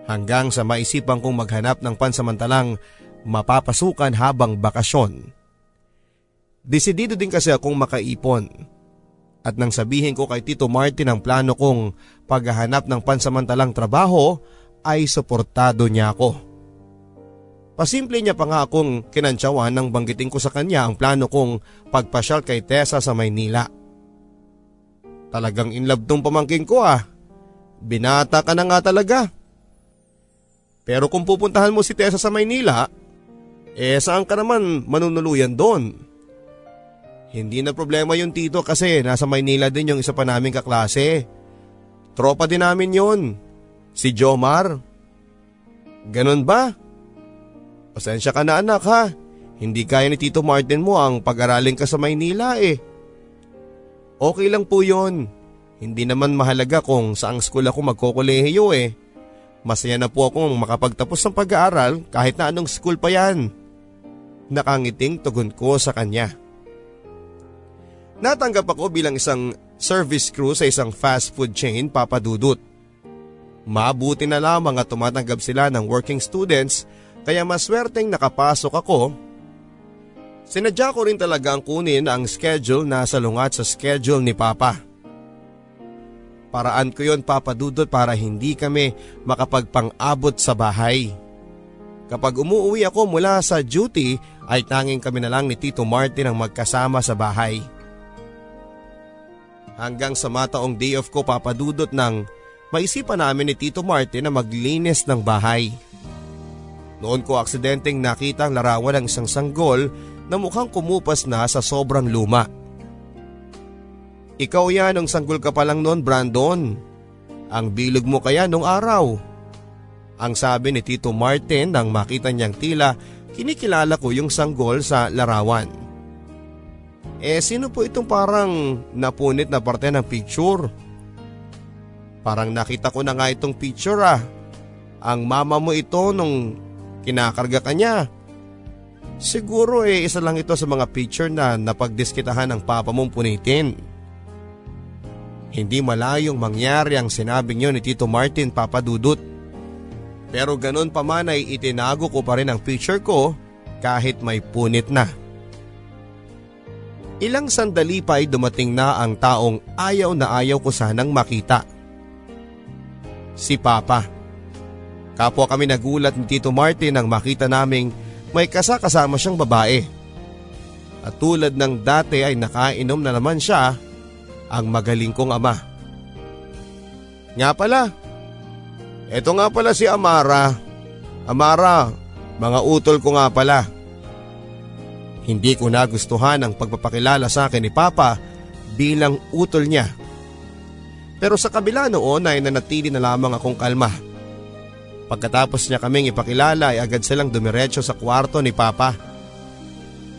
hanggang sa maisipan kong maghanap ng pansamantalang mapapasukan habang bakasyon. Desidido din kasi akong makaipon. At nang sabihin ko kay Tito Martin ang plano kong paghahanap ng pansamantalang trabaho ay suportado niya ako. Pasimple niya pa nga akong kinantsawan nang banggitin ko sa kanya ang plano kong pagpasyal kay Tessa sa Maynila. Talagang inlove tong pamangking ko ah. Binata ka na nga talaga. Pero kung pupuntahan mo si Tessa sa Maynila, eh saan ka naman manunuluyan doon? Hindi na problema yung tito kasi nasa Maynila din yung isa pa naming kaklase. Tropa din namin yon. Si Jomar. Ganon ba? Pasensya ka na anak ha. Hindi kaya ni Tito Martin mo ang pag-aralin ka sa Maynila eh. Okay lang po yon. Hindi naman mahalaga kung saang school ako magkokolehiyo eh. Masaya na po akong makapagtapos ng pag-aaral kahit na anong school pa yan. Nakangiting tugon ko sa kanya. Natanggap ako bilang isang service crew sa isang fast food chain papadudot. Mabuti na lamang at tumatanggap sila ng working students kaya maswerteng nakapasok ako. Sinadya ko rin talaga ang kunin ang schedule na salungat sa schedule ni Papa. Paraan ko yon papadudot para hindi kami makapagpang-abot sa bahay. Kapag umuwi ako mula sa duty ay tanging kami na lang ni Tito Martin ang magkasama sa bahay. Hanggang sa mataong day off ko papadudot ng maisipan namin ni Tito Martin na maglinis ng bahay. Noon ko aksidenteng nakita ang larawan ng isang sanggol na mukhang kumupas na sa sobrang luma. Ikaw yan ang sanggol ka pa lang noon Brandon. Ang bilog mo kaya nung araw. Ang sabi ni Tito Martin nang makita niyang tila kinikilala ko yung sanggol sa larawan. Eh sino po itong parang napunit na parte ng picture? Parang nakita ko na nga itong picture ah. Ang mama mo ito nung Kinakarga ka niya. Siguro eh isa lang ito sa mga picture na napagdiskitahan ng papa mong punitin. Hindi malayong mangyari ang sinabing niyo ni Tito Martin papadudot. Pero ganun pa man ay itinago ko pa rin ang picture ko kahit may punit na. Ilang sandali pa ay dumating na ang taong ayaw na ayaw ko sanang makita. Si Papa. Kapwa kami nagulat ni Tito Martin nang makita naming may kasakasama siyang babae. At tulad ng dati ay nakainom na naman siya ang magaling kong ama. Nga pala, eto nga pala si Amara. Amara, mga utol ko nga pala. Hindi ko nagustuhan ang pagpapakilala sa akin ni Papa bilang utol niya. Pero sa kabila noon ay nanatili na lamang akong kalma. Pagkatapos niya kaming ipakilala ay agad silang dumiretso sa kwarto ni Papa.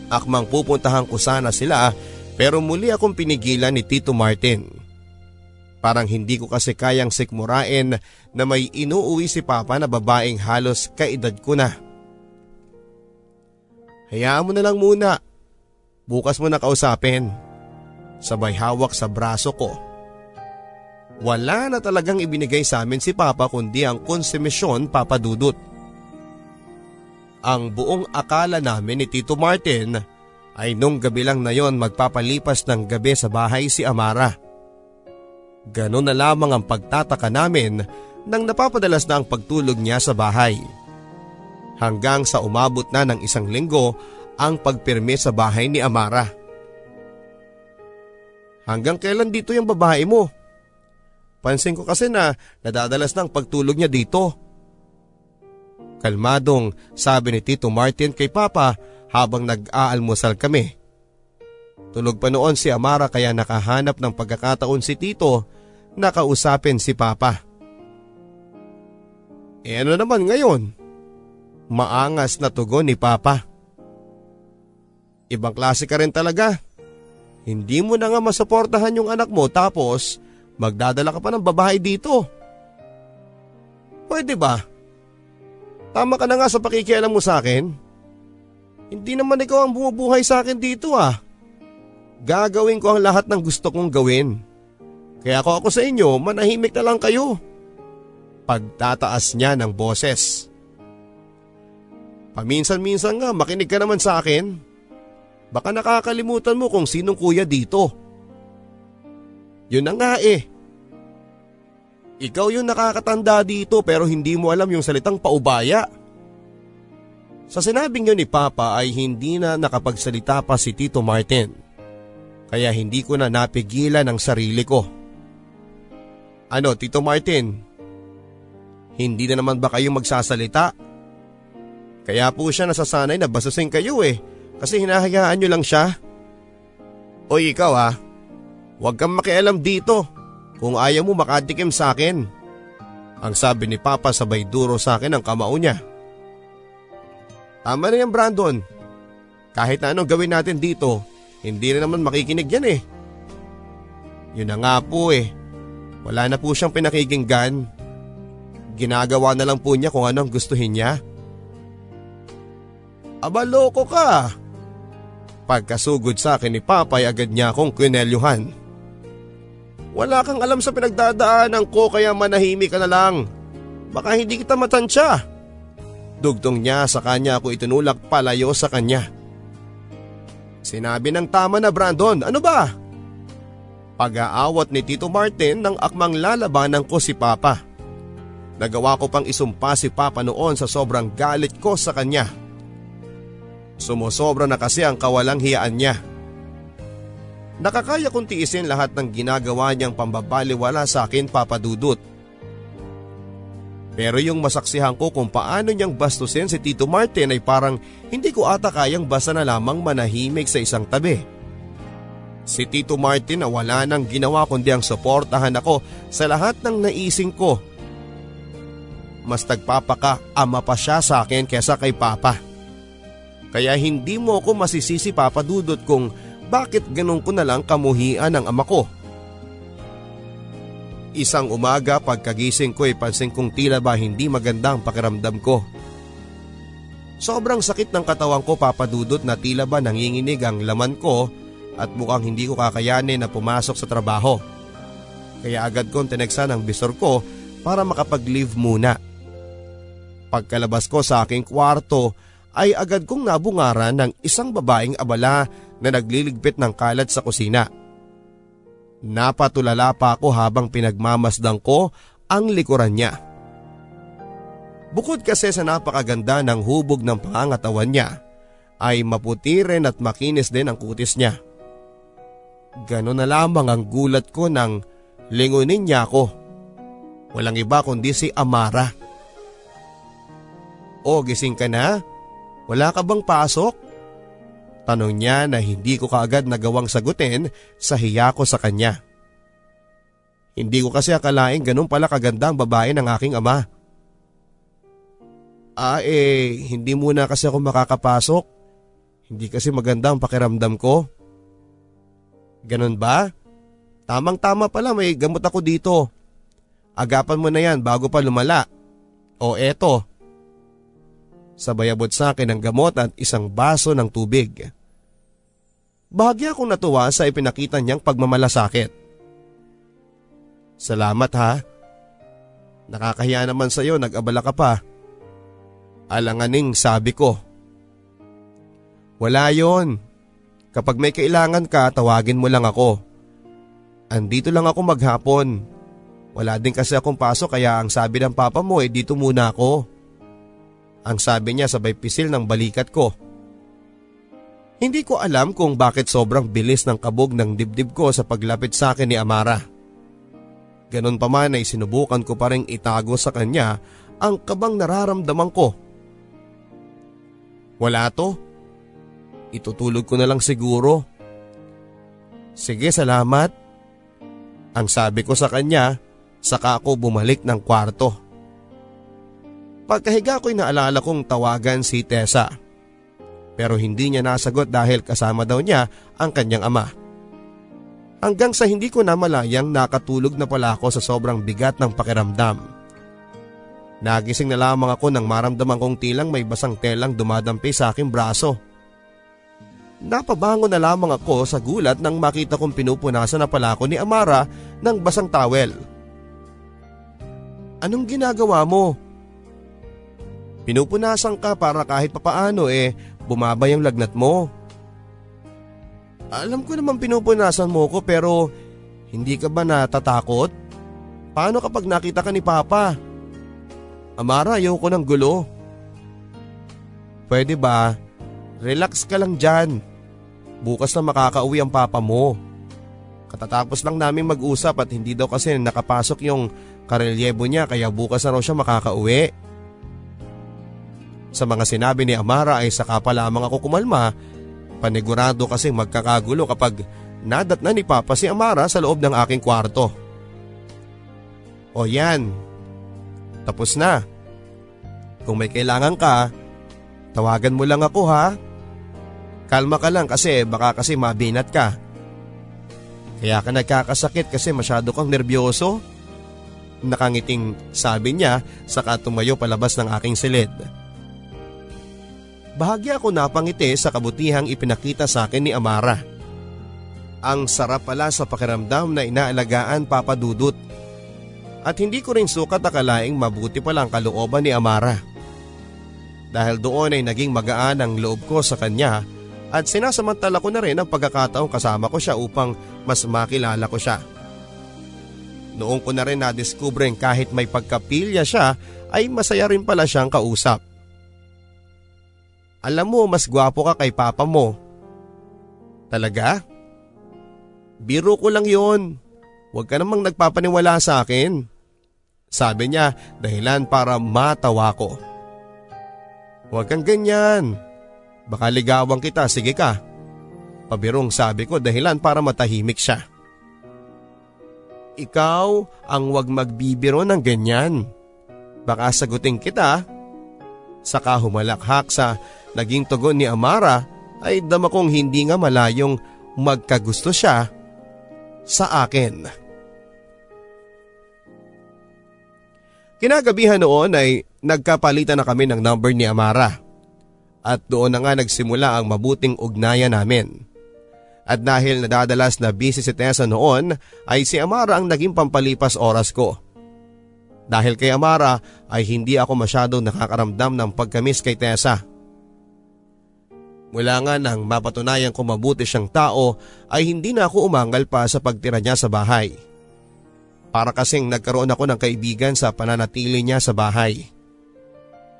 Akmang pupuntahan ko sana sila pero muli akong pinigilan ni Tito Martin. Parang hindi ko kasi kayang sikmurain na may inuuwi si Papa na babaeng halos kaedad ko na. Hayaan mo na lang muna. Bukas mo na kausapin. Sabay hawak sa braso ko. Wala na talagang ibinigay sa amin si Papa kundi ang konsumisyon papadudot. Ang buong akala namin ni Tito Martin ay nung gabi lang na yon magpapalipas ng gabi sa bahay si Amara. Ganon na lamang ang pagtataka namin nang napapadalas na ang pagtulog niya sa bahay. Hanggang sa umabot na ng isang linggo ang pagpirme sa bahay ni Amara. Hanggang kailan dito yung babae mo? Pansin ko kasi na nadadalas ng pagtulog niya dito. Kalmadong sabi ni Tito Martin kay Papa habang nag-aalmusal kami. Tulog pa noon si Amara kaya nakahanap ng pagkakataon si Tito na kausapin si Papa. E ano naman ngayon? Maangas na tugon ni Papa. Ibang klase ka rin talaga. Hindi mo na nga masuportahan yung anak mo tapos Magdadala ka pa ng babae dito. Pwede ba? Tama ka na nga sa pakikialam mo sa akin. Hindi naman ikaw ang bumubuhay sa akin dito ah. Gagawin ko ang lahat ng gusto kong gawin. Kaya ako ako sa inyo, manahimik na lang kayo. Pagtataas niya ng boses. Paminsan-minsan nga makinig ka naman sa akin. Baka nakakalimutan mo kung sinong kuya dito. Yun na nga eh. Ikaw yung nakakatanda dito pero hindi mo alam yung salitang paubaya. Sa sinabing yun ni Papa ay hindi na nakapagsalita pa si Tito Martin. Kaya hindi ko na napigilan ang sarili ko. Ano Tito Martin? Hindi na naman ba kayo magsasalita? Kaya po siya nasasanay na basasin kayo eh. Kasi hinahayaan nyo lang siya. Oy ikaw ha, huwag kang makialam dito kung ayaw mo makatikim sa akin. Ang sabi ni Papa sabay duro sa akin ang kamao niya. Tama na yan Brandon. Kahit na anong gawin natin dito, hindi na naman makikinig yan eh. Yun na nga po eh. Wala na po siyang pinakikinggan. Ginagawa na lang po niya kung anong gustuhin niya. Aba loko ka. Pagkasugod sa akin ni Papa ay agad niya akong kinelyuhan. Wala kang alam sa pinagdadaanan ko kaya manahimik ka na lang. Baka hindi kita matansya. Dugtong niya sa kanya ako itinulak palayo sa kanya. Sinabi ng tama na Brandon, ano ba? Pag-aawat ni Tito Martin nang akmang lalabanan ko si Papa. Nagawa ko pang isumpa si Papa noon sa sobrang galit ko sa kanya. Sumusobra na kasi ang kawalang hiyaan niya. Nakakaya kong tiisin lahat ng ginagawa niyang pambabaliwala sa akin papadudot. Pero yung masaksihan ko kung paano niyang bastusin si Tito Martin ay parang hindi ko ata kayang basta na lamang manahimik sa isang tabi. Si Tito Martin na wala nang ginawa kundi ang suportahan ako sa lahat ng naising ko. Mas nagpapaka ama pa siya sa akin kesa kay Papa. Kaya hindi mo ako masisisi papadudot kung bakit ganun ko na lang kamuhian ang ama ko. Isang umaga pagkagising ko ay pansin kong tila ba hindi maganda ang pakiramdam ko. Sobrang sakit ng katawan ko papadudot na tila ba nanginginig ang laman ko at mukhang hindi ko kakayanin na pumasok sa trabaho. Kaya agad kong tineksan ang bisor ko para makapag-leave muna. Pagkalabas ko sa aking kwarto ay agad kong nabungaran ng isang babaeng abala na nagliligpit ng kalat sa kusina. Napatulala pa ako habang pinagmamasdang ko ang likuran niya. Bukod kasi sa napakaganda ng hubog ng pangangatawan niya, ay maputi rin at makinis din ang kutis niya. Ganon na lamang ang gulat ko nang lingunin niya ako. Walang iba kundi si Amara. O gising ka na? Wala ka bang pasok? Tanong niya na hindi ko kaagad nagawang sagutin sa hiya ko sa kanya. Hindi ko kasi akalaing ganun pala kaganda ang babae ng aking ama. Ah eh, hindi muna kasi ako makakapasok. Hindi kasi maganda ang pakiramdam ko. Ganun ba? Tamang tama pala may gamot ako dito. Agapan mo na yan bago pa lumala. O eto, Sabay abot sa akin ng gamot at isang baso ng tubig. Bahagya akong natuwa sa ipinakita niyang pagmamalasakit. Salamat ha. Nakakahiya naman sa iyo, nag-abala ka pa. Alanganing sabi ko. Wala yon. Kapag may kailangan ka, tawagin mo lang ako. Andito lang ako maghapon. Wala din kasi akong pasok kaya ang sabi ng papa mo eh dito muna ako. Ang sabi niya sabay pisil ng balikat ko. Hindi ko alam kung bakit sobrang bilis ng kabog ng dibdib ko sa paglapit sa akin ni Amara. Ganon pa man ay sinubukan ko pa rin itago sa kanya ang kabang nararamdaman ko. Wala to. Itutulog ko na lang siguro. Sige salamat. Ang sabi ko sa kanya, saka ako bumalik ng kwarto. Pagkahiga ko'y naalala kong tawagan si Tessa. Pero hindi niya nasagot dahil kasama daw niya ang kanyang ama. Hanggang sa hindi ko na malayang nakatulog na pala ako sa sobrang bigat ng pakiramdam. Nagising na lamang ako nang maramdaman kong tilang may basang telang dumadampi sa aking braso. napabango na lamang ako sa gulat nang makita kong pinupunasan na pala ako ni Amara ng basang towel. Anong ginagawa mo? Pinupunasan ka para kahit papaano eh bumaba yung lagnat mo. Alam ko naman pinupunasan mo ko pero hindi ka ba natatakot? Paano kapag nakita ka ni Papa? Amara, ayaw ko ng gulo. Pwede ba? Relax ka lang dyan. Bukas na makakauwi ang papa mo. Katatapos lang namin mag-usap at hindi daw kasi nakapasok yung karelyebo niya kaya bukas na raw siya makakauwi. Sa mga sinabi ni Amara ay saka pa lamang ako kumalma. Panigurado kasi magkakagulo kapag nadat na ni Papa si Amara sa loob ng aking kwarto. O yan, tapos na. Kung may kailangan ka, tawagan mo lang ako ha. Kalma ka lang kasi baka kasi mabinat ka. Kaya ka nagkakasakit kasi masyado kang nervyoso. Nakangiting sabi niya saka tumayo palabas ng aking silid. Bahagya ako napangiti sa kabutihang ipinakita sa akin ni Amara. Ang sarap pala sa pakiramdam na inaalagaan papadudot. At hindi ko rin sukat akalaing mabuti pala ang kalooban ni Amara. Dahil doon ay naging magaan ang loob ko sa kanya at sinasamantala ko na rin ang pagkakataong kasama ko siya upang mas makilala ko siya. Noong ko na rin nadiskubreng kahit may pagkapilya siya ay masaya rin pala siyang kausap. Alam mo mas gwapo ka kay papa mo. Talaga? Biro ko lang yon. Huwag ka namang nagpapaniwala sa akin. Sabi niya dahilan para matawa ko. Huwag kang ganyan. Baka ligawan kita, sige ka. Pabirong sabi ko dahilan para matahimik siya. Ikaw ang wag magbibiro ng ganyan. Baka sagutin kita. Saka humalakhak sa naging tugon ni Amara ay dama kong hindi nga malayong magkagusto siya sa akin. Kinagabihan noon ay nagkapalitan na kami ng number ni Amara at doon na nga nagsimula ang mabuting ugnayan namin. At dahil nadadalas na busy si Tessa noon ay si Amara ang naging pampalipas oras ko. Dahil kay Amara ay hindi ako masyadong nakakaramdam ng pagkamis kay Tessa. Mula nga nang mapatunayan ko mabuti siyang tao ay hindi na ako umangal pa sa pagtira niya sa bahay. Para kasing nagkaroon ako ng kaibigan sa pananatili niya sa bahay.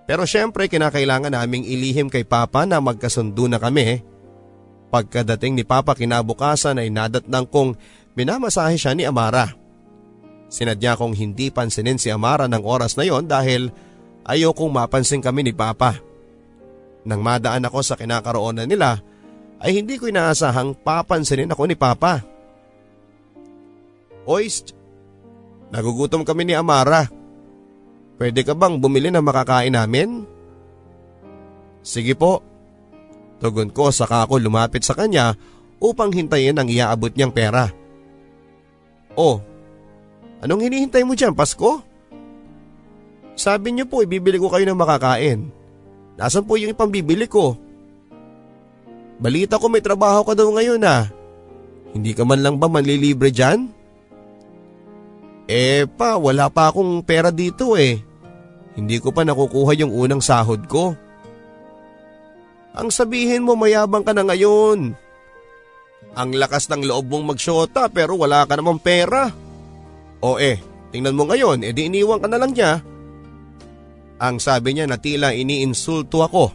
Pero syempre kinakailangan naming ilihim kay Papa na magkasundo na kami. Pagkadating ni Papa kinabukasan ay nadatnang kong minamasahe siya ni Amara. Sinadya kong hindi pansinin si Amara ng oras na yon dahil ayokong mapansin kami ni Papa. Nang madaan ako sa kinakaroonan nila ay hindi ko inaasahang papansinin ako ni Papa. Oist, nagugutom kami ni Amara. Pwede ka bang bumili ng makakain namin? Sige po. Tugon ko saka ako lumapit sa kanya upang hintayin ang iaabot niyang pera. Oh, anong hinihintay mo dyan, Pasko? Sabi niyo po ibibili ko kayo ng makakain. Nasaan po yung ipambibili ko? Balita ko may trabaho ka daw ngayon ah. Hindi ka man lang ba manlilibre dyan? Eh pa, wala pa akong pera dito eh. Hindi ko pa nakukuha yung unang sahod ko. Ang sabihin mo mayabang ka na ngayon. Ang lakas ng loob mong magsyota pero wala ka namang pera. O eh, tingnan mo ngayon, edi iniwan ka na lang niya. Ang sabi niya na tila iniinsulto ako.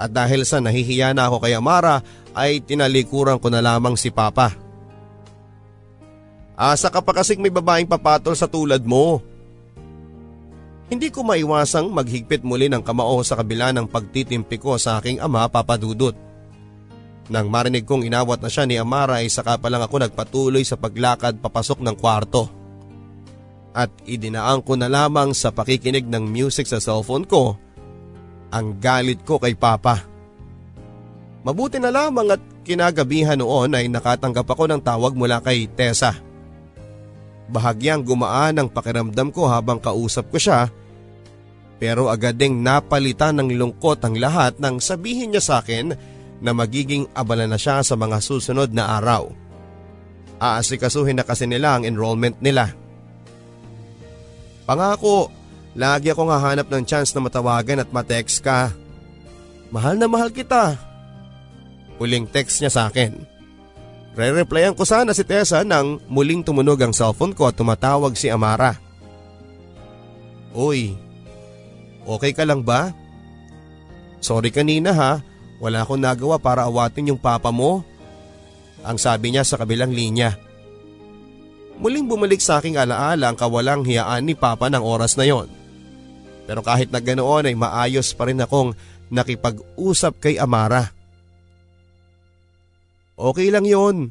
At dahil sa nahihiya na ako kay Amara ay tinalikuran ko na lamang si Papa. Asa ka pa kasing may babaeng papatol sa tulad mo. Hindi ko maiwasang maghigpit muli ng kamao sa kabila ng pagtitimpi ko sa aking ama papadudot. Nang marinig kong inawat na siya ni Amara ay saka pa lang ako nagpatuloy sa paglakad papasok ng kwarto at idinaan ko na lamang sa pakikinig ng music sa cellphone ko ang galit ko kay Papa. Mabuti na lamang at kinagabihan noon ay nakatanggap ako ng tawag mula kay Tessa. Bahagyang gumaan ang pakiramdam ko habang kausap ko siya pero agad ding napalitan ng lungkot ang lahat nang sabihin niya sa akin na magiging abala na siya sa mga susunod na araw. Aasikasuhin na kasi nila ang enrollment nila. Pangako, lagi akong hahanap ng chance na matawagan at matext ka. Mahal na mahal kita. Huling text niya sa akin. Re-replyan ko sana si Tessa nang muling tumunog ang cellphone ko at tumatawag si Amara. Uy, okay ka lang ba? Sorry kanina ha, wala akong nagawa para awatin yung papa mo. Ang sabi niya sa kabilang linya. Muling bumalik sa aking alaala ang kawalang hiyaan ni papa ng oras na yon. Pero kahit na ganoon ay maayos pa rin akong nakipag-usap kay Amara. Okay lang yon.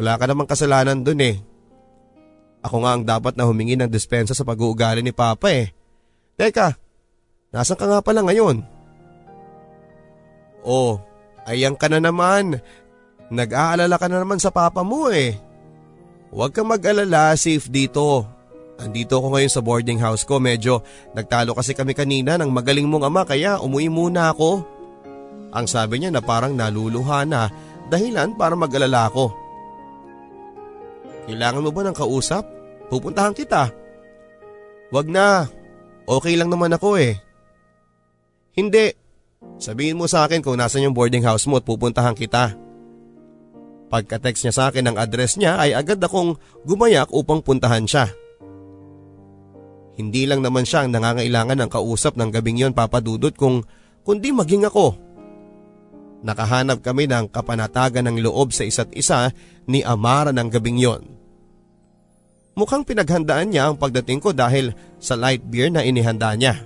Wala ka namang kasalanan dun eh. Ako nga ang dapat na humingi ng dispensa sa pag-uugali ni Papa eh. Teka, nasan ka nga pala ngayon? Oh, ayang ka na naman. Nag-aalala ka na naman sa papa mo eh. Huwag kang mag-alala, safe dito. Andito ako ngayon sa boarding house ko. Medyo nagtalo kasi kami kanina ng magaling mong ama kaya umuwi muna ako. Ang sabi niya na parang naluluha na dahilan para mag-alala ako. Kailangan mo ba ng kausap? Pupuntahan kita. Wag na. Okay lang naman ako eh. Hindi. Sabihin mo sa akin kung nasan yung boarding house mo at pupuntahan kita. Pagka-text niya sa akin ang address niya ay agad akong gumayak upang puntahan siya. Hindi lang naman siya ang nangangailangan ng kausap ng gabing yon papadudot kung kundi maging ako. Nakahanap kami ng kapanatagan ng loob sa isa't isa ni Amara ng gabing yon. Mukhang pinaghandaan niya ang pagdating ko dahil sa light beer na inihanda niya.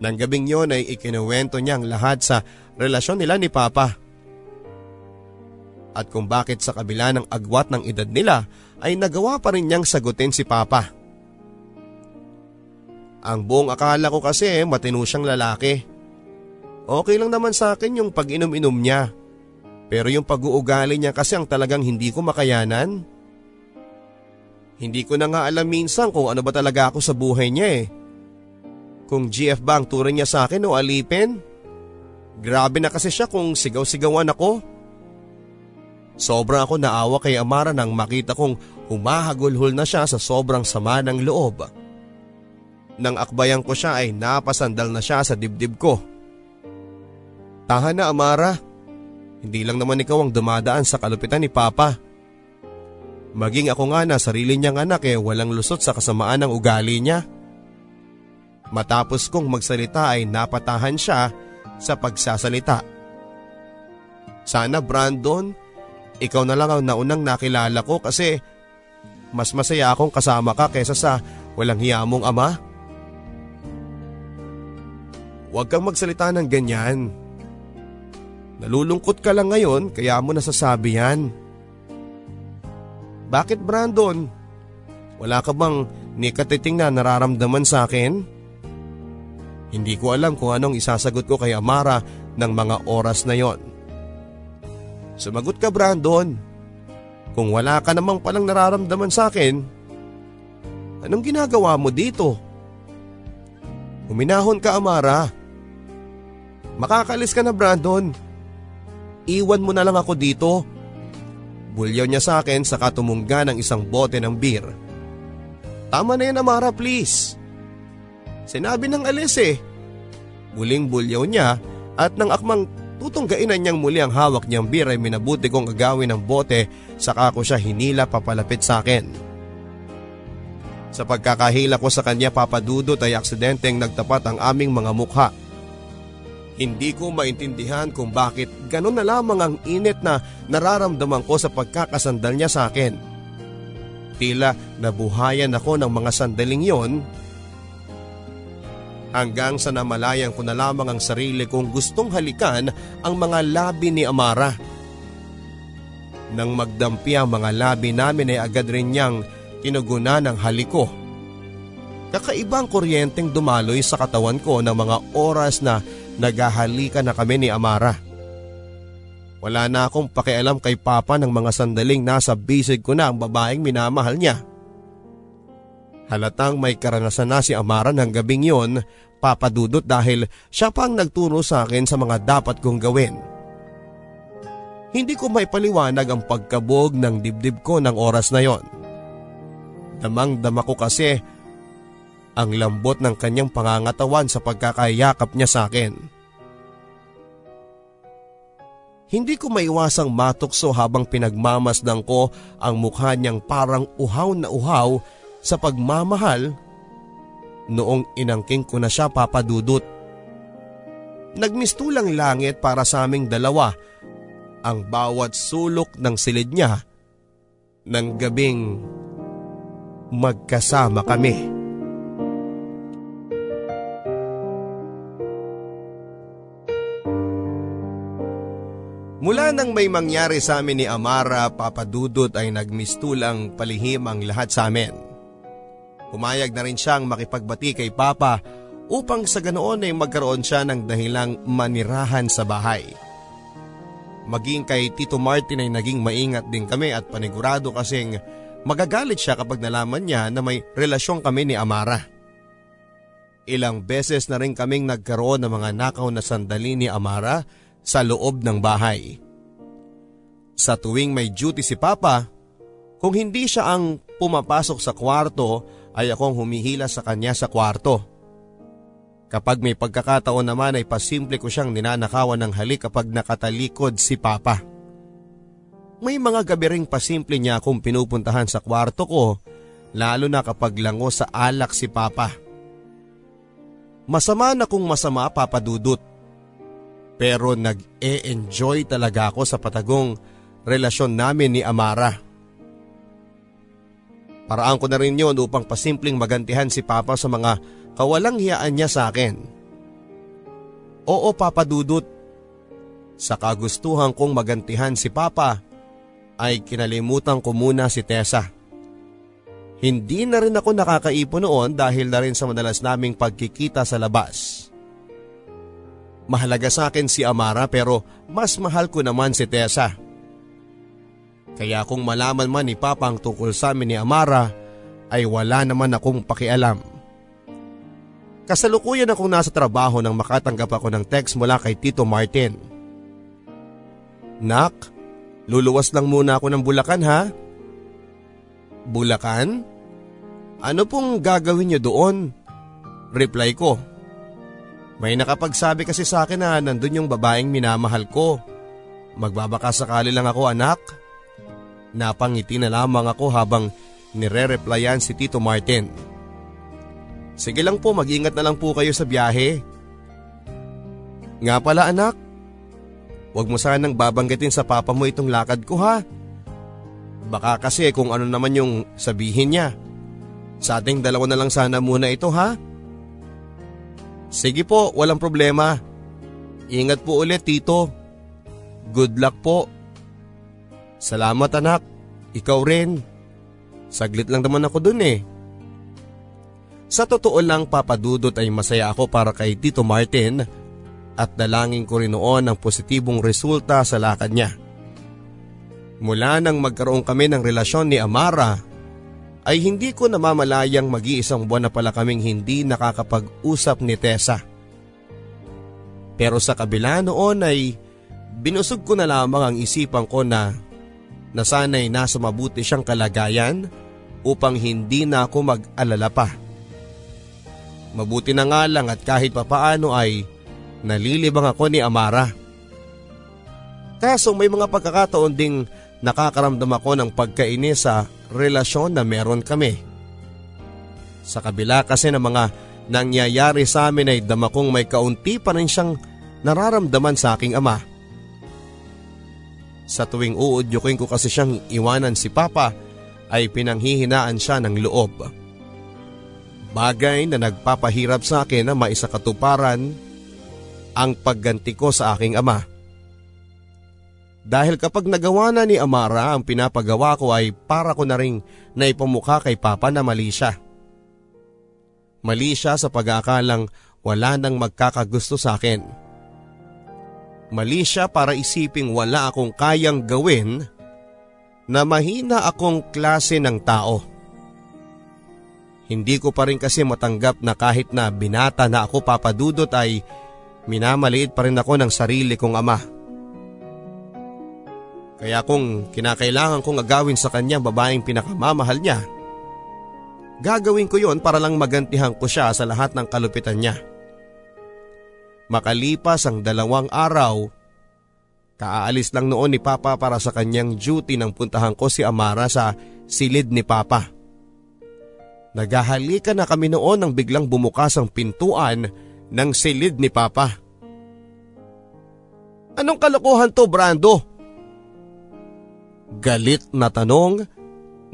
Nang gabing yon ay ikinuwento niya ang lahat sa relasyon nila ni Papa. At kung bakit sa kabila ng agwat ng edad nila ay nagawa pa rin niyang sagutin si Papa. Ang buong akala ko kasi matino siyang lalaki. Okay lang naman sa akin yung pag-inom-inom niya. Pero yung pag-uugali niya kasi ang talagang hindi ko makayanan. Hindi ko na nga alam minsan kung ano ba talaga ako sa buhay niya eh. Kung GF ba ang turing niya sa akin o alipin? Grabe na kasi siya kung sigaw-sigawan ako. Sobra ako naawa kay Amara nang makita kong humahagulhol na siya sa sobrang sama ng loob. Nang akbayan ko siya ay napasandal na siya sa dibdib ko. Tahan na Amara, hindi lang naman ikaw ang dumadaan sa kalupitan ni Papa. Maging ako nga na sarili niyang anak eh walang lusot sa kasamaan ng ugali niya. Matapos kong magsalita ay napatahan siya sa pagsasalita. Sana Brandon, ikaw na lang ang naunang nakilala ko kasi mas masaya akong kasama ka kaysa sa walang hiya mong ama. Huwag kang magsalita ng ganyan. Nalulungkot ka lang ngayon kaya mo nasasabi yan. Bakit Brandon? Wala ka bang nikatiting na nararamdaman sa akin? Hindi ko alam kung anong isasagot ko kay Amara ng mga oras na yon. Sumagot ka Brandon. Kung wala ka namang palang nararamdaman sa akin, anong ginagawa mo dito? Huminahon ka Amara. Makakalis ka na Brandon. Iwan mo na lang ako dito. Bulyaw niya sa akin sa katumungga ng isang bote ng beer. Tama na yan Amara please. Sinabi ng alis eh. Muling bulyaw niya at nang akmang tutunggainan niyang muli ang hawak niyang beer ay minabuti kong agawin ng bote saka ko siya hinila papalapit sa akin. Sa pagkakahila ko sa kanya papadudot ay aksidenteng nagtapat ang aming mga mukha. Hindi ko maintindihan kung bakit ganun na lamang ang init na nararamdaman ko sa pagkakasandal niya sa akin. Tila nabuhayan ako ng mga sandaling yon hanggang sa namalayan ko na lamang ang sarili kong gustong halikan ang mga labi ni Amara. Nang magdampi ang mga labi namin ay agad rin niyang kinuguna ng haliko. Kakaibang kuryenteng dumaloy sa katawan ko ng mga oras na Nagahalikan na kami ni Amara. Wala na akong pakialam kay Papa ng mga sandaling nasa bisig ko na ang babaeng minamahal niya. Halatang may karanasan na si Amara ng gabing yon, papadudot dahil siya pa ang nagturo sa akin sa mga dapat kong gawin. Hindi ko maipaliwanag ang pagkabog ng dibdib ko ng oras na yon. Damang dama ko kasi ang lambot ng kanyang pangangatawan sa pagkakayakap niya sa akin. Hindi ko maiwasang matukso habang pinagmamasdang ko ang mukha niyang parang uhaw na uhaw sa pagmamahal noong inangking ko na siya papadudot. Nagmistulang langit para sa aming dalawa ang bawat sulok ng silid niya ng gabing magkasama kami. Mula nang may mangyari sa amin ni Amara, Papadudot ay nagmistulang palihim ang lahat sa amin. Pumayag na rin siyang makipagbati kay Papa upang sa ganoon ay magkaroon siya ng dahilang manirahan sa bahay. Maging kay Tito Martin ay naging maingat din kami at panigurado kasing magagalit siya kapag nalaman niya na may relasyon kami ni Amara. Ilang beses na rin kaming nagkaroon ng mga nakaw na sandali ni Amara sa loob ng bahay. Sa tuwing may duty si Papa, kung hindi siya ang pumapasok sa kwarto ay akong humihila sa kanya sa kwarto. Kapag may pagkakataon naman ay pasimple ko siyang ninanakawan ng halik kapag nakatalikod si Papa. May mga gabi ring pasimple niya akong pinupuntahan sa kwarto ko lalo na kapag lango sa alak si Papa. Masama na kung masama papadudot. Pero nag-e-enjoy talaga ako sa patagong relasyon namin ni Amara. Paraan ko na rin yun upang pasimpleng magantihan si Papa sa mga kawalang hiyaan niya sa akin. Oo Papa Dudut, sa kagustuhan kong magantihan si Papa ay kinalimutan ko muna si Tessa. Hindi na rin ako nakakaipon noon dahil na rin sa madalas naming pagkikita sa labas. Mahalaga sa akin si Amara pero mas mahal ko naman si Tessa. Kaya kung malaman man ni Papa ang tungkol sa amin ni Amara ay wala naman akong pakialam. Kasalukuyan akong nasa trabaho nang makatanggap ako ng text mula kay Tito Martin. Nak, luluwas lang muna ako ng Bulacan ha? Bulacan? Ano pong gagawin niyo doon? Reply ko. May nakapagsabi kasi sa akin na nandun yung babaeng minamahal ko. Magbabaka sakali lang ako anak. Napangiti na lamang ako habang nire-replyan si Tito Martin. Sige lang po mag-ingat na lang po kayo sa biyahe. Nga pala anak, huwag mo sanang babanggitin sa papa mo itong lakad ko ha. Baka kasi kung ano naman yung sabihin niya. Sa ating dalawa na lang sana muna ito ha. Sige po, walang problema. Ingat po ulit tito. Good luck po. Salamat anak. Ikaw rin. Saglit lang naman ako dun eh. Sa totoo lang papadudot ay masaya ako para kay Tito Martin at dalangin ko rin noon ang positibong resulta sa lakad niya. Mula nang magkaroon kami ng relasyon ni Amara ay hindi ko namamalayang mag-iisang buwan na pala kaming hindi nakakapag-usap ni Tessa. Pero sa kabila noon ay binusog ko na lamang ang isipan ko na na sana'y nasa mabuti siyang kalagayan upang hindi na ako mag-alala pa. Mabuti na nga lang at kahit papaano ay nalilibang ako ni Amara. Kaso may mga pagkakataon ding nakakaramdam ako ng pagkainis sa relasyon na meron kami. Sa kabila kasi ng mga nangyayari sa amin ay dama kong may kaunti pa rin siyang nararamdaman sa aking ama. Sa tuwing uudyukin ko kasi siyang iwanan si Papa ay pinanghihinaan siya ng loob. Bagay na nagpapahirap sa akin na maisakatuparan ang pagganti ko sa aking ama. Dahil kapag nagawa na ni Amara ang pinapagawa ko ay para ko na rin naipamukha kay Papa na mali siya. Mali siya sa pag-aakalang wala nang magkakagusto sa akin. Mali siya para isiping wala akong kayang gawin na mahina akong klase ng tao. Hindi ko pa rin kasi matanggap na kahit na binata na ako papadudot ay minamaliit pa rin ako ng sarili kong ama. Kaya kung kinakailangan kong agawin sa kanya babaeng pinakamamahal niya, gagawin ko yon para lang magantihan ko siya sa lahat ng kalupitan niya. Makalipas ang dalawang araw, kaalis lang noon ni Papa para sa kanyang duty nang puntahan ko si Amara sa silid ni Papa. Nagahalikan na kami noon nang biglang bumukas ang pintuan ng silid ni Papa. Anong kalokohan to Brando? Galit na tanong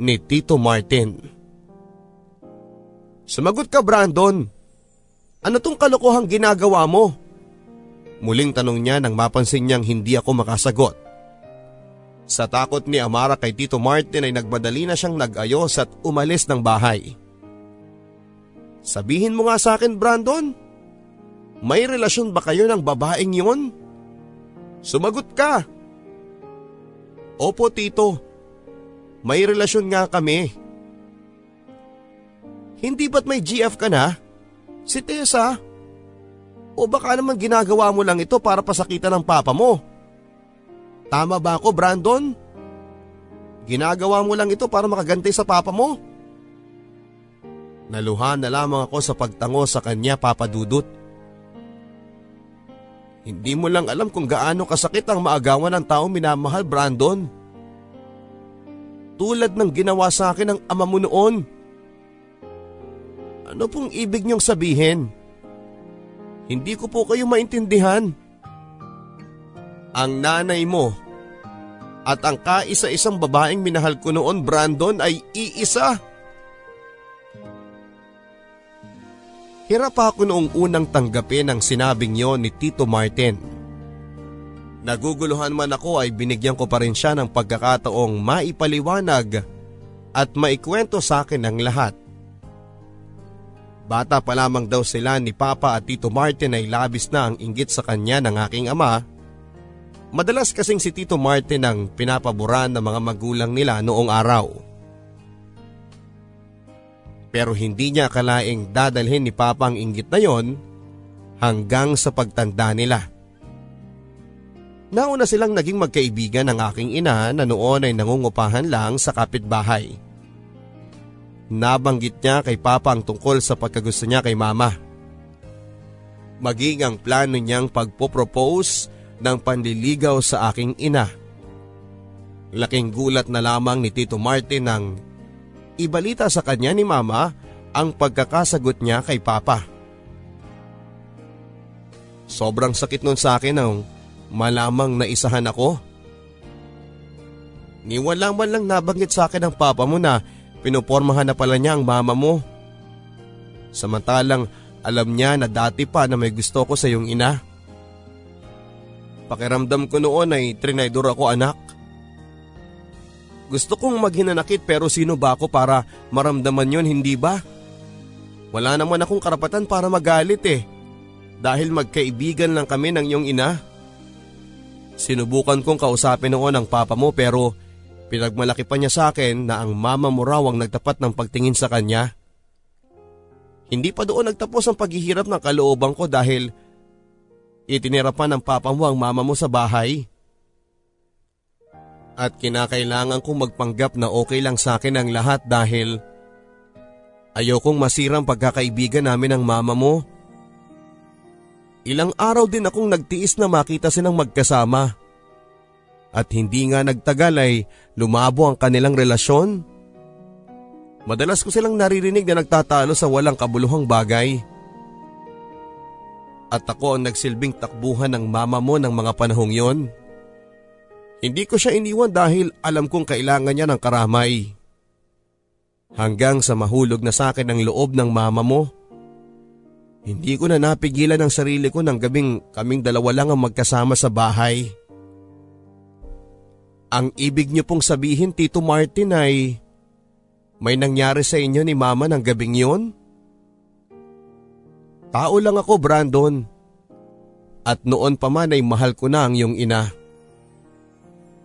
ni Tito Martin. Sumagot ka Brandon. Ano tong kalokohang ginagawa mo? Muling tanong niya nang mapansin niyang hindi ako makasagot. Sa takot ni Amara kay Tito Martin ay nagbadali na siyang nag-ayos at umalis ng bahay. Sabihin mo nga sa akin Brandon, may relasyon ba kayo ng babaeng yon? Sumagot ka. Opo tito, may relasyon nga kami. Hindi ba't may GF ka na? Si Tessa? O baka naman ginagawa mo lang ito para pasakitan ng papa mo? Tama ba ako Brandon? Ginagawa mo lang ito para makaganti sa papa mo? Naluhan na lamang ako sa pagtango sa kanya papadudot. Hindi mo lang alam kung gaano kasakit ang maagawan ng taong minamahal, Brandon. Tulad ng ginawa sa akin ng ama mo noon. Ano pong ibig niyong sabihin? Hindi ko po kayo maintindihan. Ang nanay mo at ang kaisa-isang babaeng minahal ko noon, Brandon, ay iisa. Hirap ako noong unang tanggapin ang sinabing yon ni Tito Martin. Naguguluhan man ako ay binigyan ko pa rin siya ng pagkakataong maipaliwanag at maikwento sa akin ang lahat. Bata pa lamang daw sila ni Papa at Tito Martin ay labis na ang inggit sa kanya ng aking ama. Madalas kasing si Tito Martin ang pinapaboran ng mga magulang nila noong araw pero hindi niya akalaing dadalhin ni Papa ang inggit na yon hanggang sa pagtanda nila. Nauna silang naging magkaibigan ng aking ina na noon ay nangungupahan lang sa kapitbahay. Nabanggit niya kay Papa ang tungkol sa pagkagusto niya kay Mama. Maging ang plano niyang pagpopropose ng panliligaw sa aking ina. Laking gulat na lamang ni Tito Martin nang ibalita sa kanya ni mama ang pagkakasagot niya kay papa. Sobrang sakit nun sa akin nang malamang naisahan ako. Ni wala man lang nabanggit sa akin ng papa mo na pinupormahan na pala niya ang mama mo. Samantalang alam niya na dati pa na may gusto ko sa iyong ina. Pakiramdam ko noon ay trinaydor ako anak. Gusto kong maghinanakit pero sino ba ako para maramdaman yon hindi ba? Wala naman akong karapatan para magalit eh. Dahil magkaibigan lang kami ng iyong ina. Sinubukan kong kausapin noon ang papa mo pero pinagmalaki pa niya sa akin na ang mama mo raw ang nagtapat ng pagtingin sa kanya. Hindi pa doon nagtapos ang paghihirap ng kalooban ko dahil itinira pa ng papa mo ang mama mo sa bahay at kinakailangan kong magpanggap na okay lang sa akin ang lahat dahil ayokong masirang pagkakaibigan namin ng mama mo. Ilang araw din akong nagtiis na makita silang magkasama. At hindi nga nagtagal ay lumabo ang kanilang relasyon. Madalas ko silang naririnig na nagtatalo sa walang kabuluhang bagay. At ako ang nagsilbing takbuhan ng mama mo ng mga panahong yon. Hindi ko siya iniwan dahil alam kong kailangan niya ng karamay. Hanggang sa mahulog na sa akin ang loob ng mama mo. Hindi ko na napigilan ang sarili ko ng gabing kaming dalawa lang ang magkasama sa bahay. Ang ibig niyo pong sabihin Tito Martin ay may nangyari sa inyo ni mama ng gabing yon? Tao lang ako Brandon. At noon pa man ay mahal ko na ang iyong ina.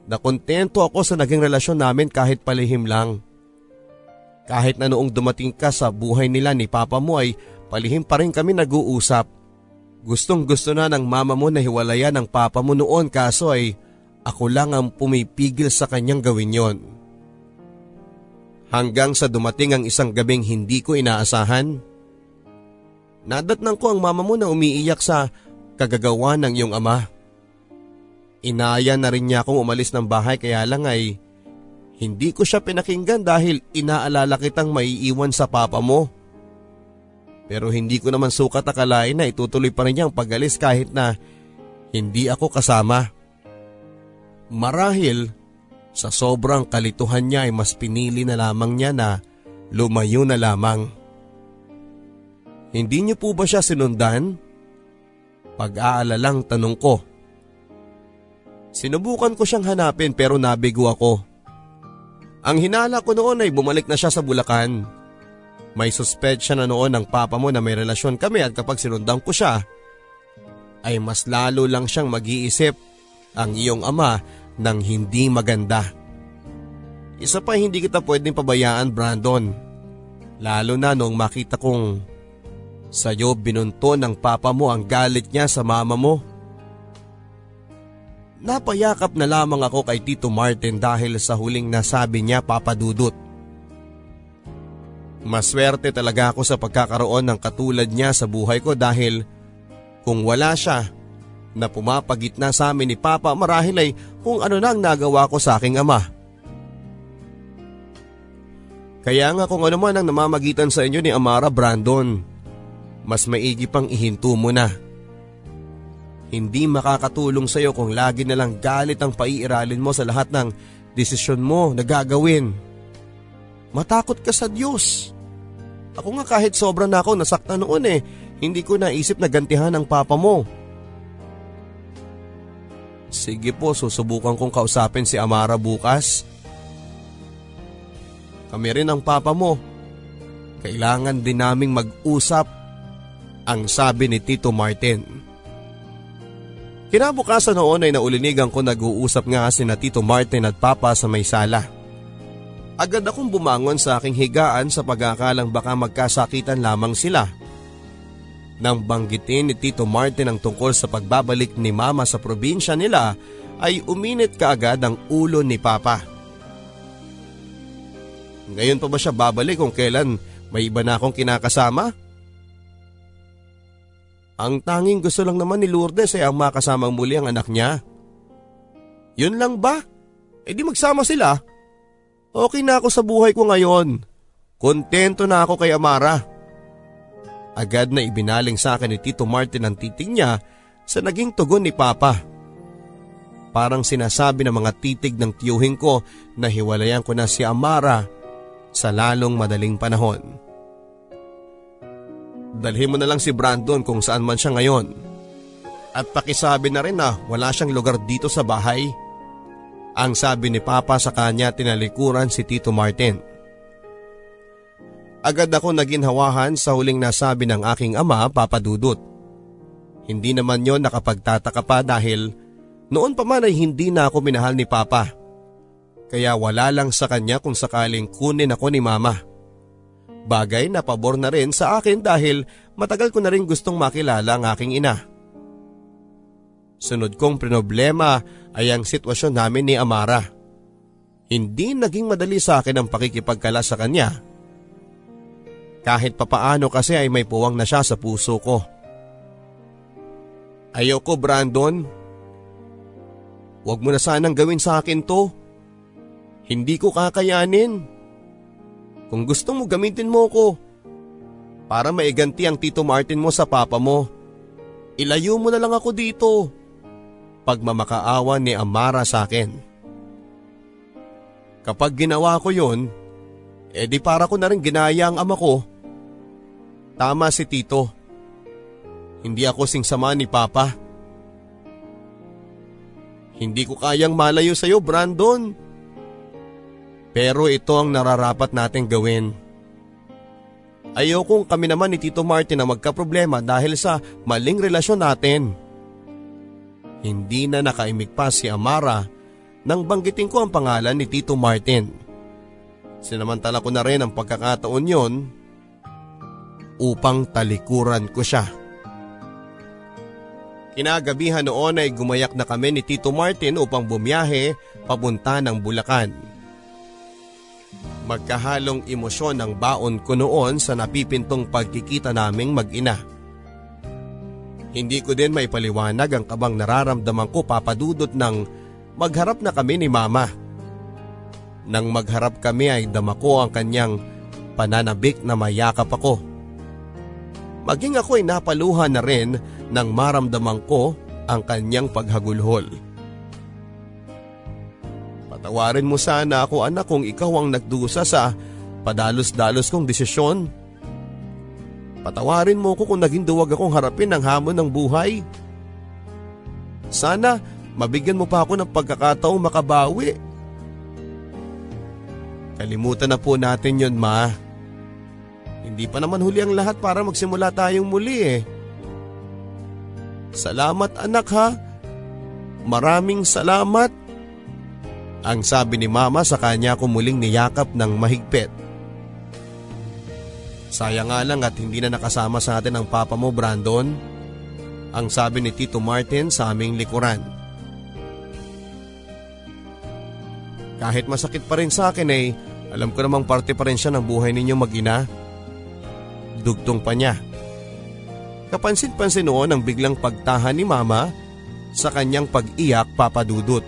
Nakontento ako sa naging relasyon namin kahit palihim lang. Kahit na noong dumating ka sa buhay nila ni papa mo ay palihim pa rin kami nag-uusap. Gustong gusto na ng mama mo na hiwalayan ng papa mo noon kaso ay ako lang ang pumipigil sa kanyang gawin yon. Hanggang sa dumating ang isang gabing hindi ko inaasahan. Nadatnang ko ang mama mo na umiiyak sa kagagawa ng iyong ama. Inaya na rin niya akong umalis ng bahay kaya lang ay hindi ko siya pinakinggan dahil inaalala kitang maiiwan sa papa mo. Pero hindi ko naman sukat akalain na itutuloy pa rin niya ang pagalis kahit na hindi ako kasama. Marahil sa sobrang kalituhan niya ay mas pinili na lamang niya na lumayo na lamang. Hindi niyo po ba siya sinundan? Pag-aalalang tanong ko. Sinubukan ko siyang hanapin pero nabigo ako. Ang hinala ko noon ay bumalik na siya sa Bulacan. May suspetsya na noon ng papa mo na may relasyon kami at kapag sinundan ko siya, ay mas lalo lang siyang mag-iisip ang iyong ama ng hindi maganda. Isa pa hindi kita pwedeng pabayaan Brandon. Lalo na nung makita kong sa'yo binunto ng papa mo ang galit niya sa mama mo. Napayakap na lamang ako kay Tito Martin dahil sa huling nasabi niya papadudot. Maswerte talaga ako sa pagkakaroon ng katulad niya sa buhay ko dahil kung wala siya na pumapagitna sa amin ni Papa marahil ay kung ano na ang nagawa ko sa aking ama. Kaya nga kung ano man ang namamagitan sa inyo ni Amara Brandon, mas maigi pang ihinto mo na. Hindi makakatulong sa iyo kung lagi na lang galit ang paiiralin mo sa lahat ng desisyon mo na gagawin. Matakot ka sa Diyos. Ako nga kahit sobra na ako nasaktan noon eh, hindi ko naisip na gantihan ang papa mo. Sige po, susubukan kong kausapin si Amara bukas. Kami rin ang papa mo. Kailangan din naming mag-usap, ang sabi ni Tito Martin. Kinabukasan noon ay naulinigan ko nag-uusap nga si na Tito Martin at Papa sa may sala. Agad akong bumangon sa aking higaan sa pagkakalang baka magkasakitan lamang sila. Nang banggitin ni Tito Martin ang tungkol sa pagbabalik ni Mama sa probinsya nila ay uminit kaagad ang ulo ni Papa. Ngayon pa ba siya babalik kung kailan may iba na akong kinakasama? Ang tanging gusto lang naman ni Lourdes ay ang makasamang muli ang anak niya. Yun lang ba? E di magsama sila. Okay na ako sa buhay ko ngayon. Kontento na ako kay Amara. Agad na ibinaling sa akin ni Tito Martin ang titig niya sa naging tugon ni Papa. Parang sinasabi ng mga titig ng tiyuhin ko na hiwalayan ko na si Amara sa lalong madaling panahon. Dalhin mo na lang si Brandon kung saan man siya ngayon. At pakisabi na rin na wala siyang lugar dito sa bahay. Ang sabi ni Papa sa kanya tinalikuran si Tito Martin. Agad ako naginhawahan sa huling nasabi ng aking ama, Papa Dudut. Hindi naman yon nakapagtataka pa dahil noon pa man ay hindi na ako minahal ni Papa. Kaya wala lang sa kanya kung sakaling kunin ako ni Mama. Bagay na pabor na rin sa akin dahil matagal ko na rin gustong makilala ang aking ina. Sunod kong problema ay ang sitwasyon namin ni Amara. Hindi naging madali sa akin ang pakikipagkala sa kanya kahit papaano kasi ay may puwang na siya sa puso ko. Ayoko Brandon. Huwag mo na sanang gawin sa akin to. Hindi ko kakayanin. Kung gusto mo gamitin mo ko. Para maiganti ang Tito Martin mo sa papa mo. Ilayo mo na lang ako dito. Pagmamakaawa ni Amara sa akin. Kapag ginawa ko yon, edi para ko na rin ginaya ang ama ko Tama si Tito. Hindi ako singsama ni Papa. Hindi ko kayang malayo sa iyo, Brandon. Pero ito ang nararapat nating gawin. Ayokong kami naman ni Tito Martin na magkaproblema dahil sa maling relasyon natin. Hindi na nakaimik pa si Amara nang banggitin ko ang pangalan ni Tito Martin. Sinamantala ko na rin ang pagkakataon yon upang talikuran ko siya. Kinagabihan noon ay gumayak na kami ni Tito Martin upang bumiyahe papunta ng Bulacan. Magkahalong emosyon ang baon ko noon sa napipintong pagkikita naming mag-ina. Hindi ko din may paliwanag ang kabang nararamdaman ko papadudot ng magharap na kami ni mama. Nang magharap kami ay dama ko ang kanyang pananabik na mayakap ako. Maging ako ay napaluha na rin nang maramdaman ko ang kanyang paghagulhol. Patawarin mo sana ako anak kung ikaw ang nagdusa sa padalos-dalos kong desisyon. Patawarin mo ko kung naging duwag akong harapin ang hamon ng buhay. Sana mabigyan mo pa ako ng pagkakataong makabawi. Kalimutan na po natin yon ma. Hindi pa naman huli ang lahat para magsimula tayong muli eh. Salamat anak ha. Maraming salamat. Ang sabi ni mama sa kanya ko muling niyakap ng mahigpit. Sayang nga lang at hindi na nakasama sa atin ang papa mo Brandon. Ang sabi ni Tito Martin sa aming likuran. Kahit masakit pa rin sa akin eh, alam ko namang parte pa rin siya ng buhay ninyo mag-ina. Dugtong pa niya. Kapansin-pansin noon ang biglang pagtahan ni mama sa kanyang pag-iyak papadudot.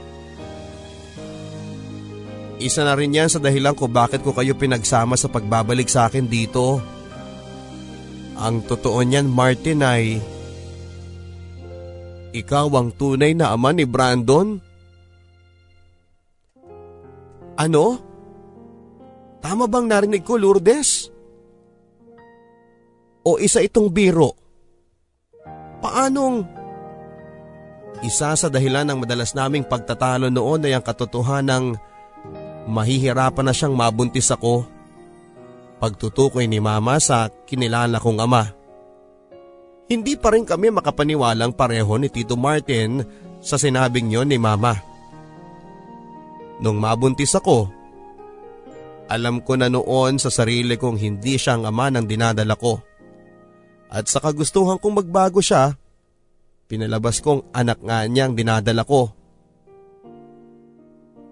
Isa na rin yan sa dahilan ko bakit ko kayo pinagsama sa pagbabalik sa akin dito. Ang totoo niyan Martin ay ikaw ang tunay na ama ni Brandon? Ano? Tama bang narinig ko Lourdes? O isa itong biro? Paanong? Isa sa dahilan ng madalas naming pagtatalo noon ay ang katotohanan ng mahihirapan na siyang mabuntis ako. Pagtutukoy ni mama sa kinilala kong ama. Hindi pa rin kami makapaniwalang pareho ni Tito Martin sa sinabing yon ni mama. Nung mabuntis ako, alam ko na noon sa sarili kong hindi siya ang ama ng dinadala ko. At sa kagustuhan kong magbago siya, pinalabas kong anak nga niyang dinadala ko.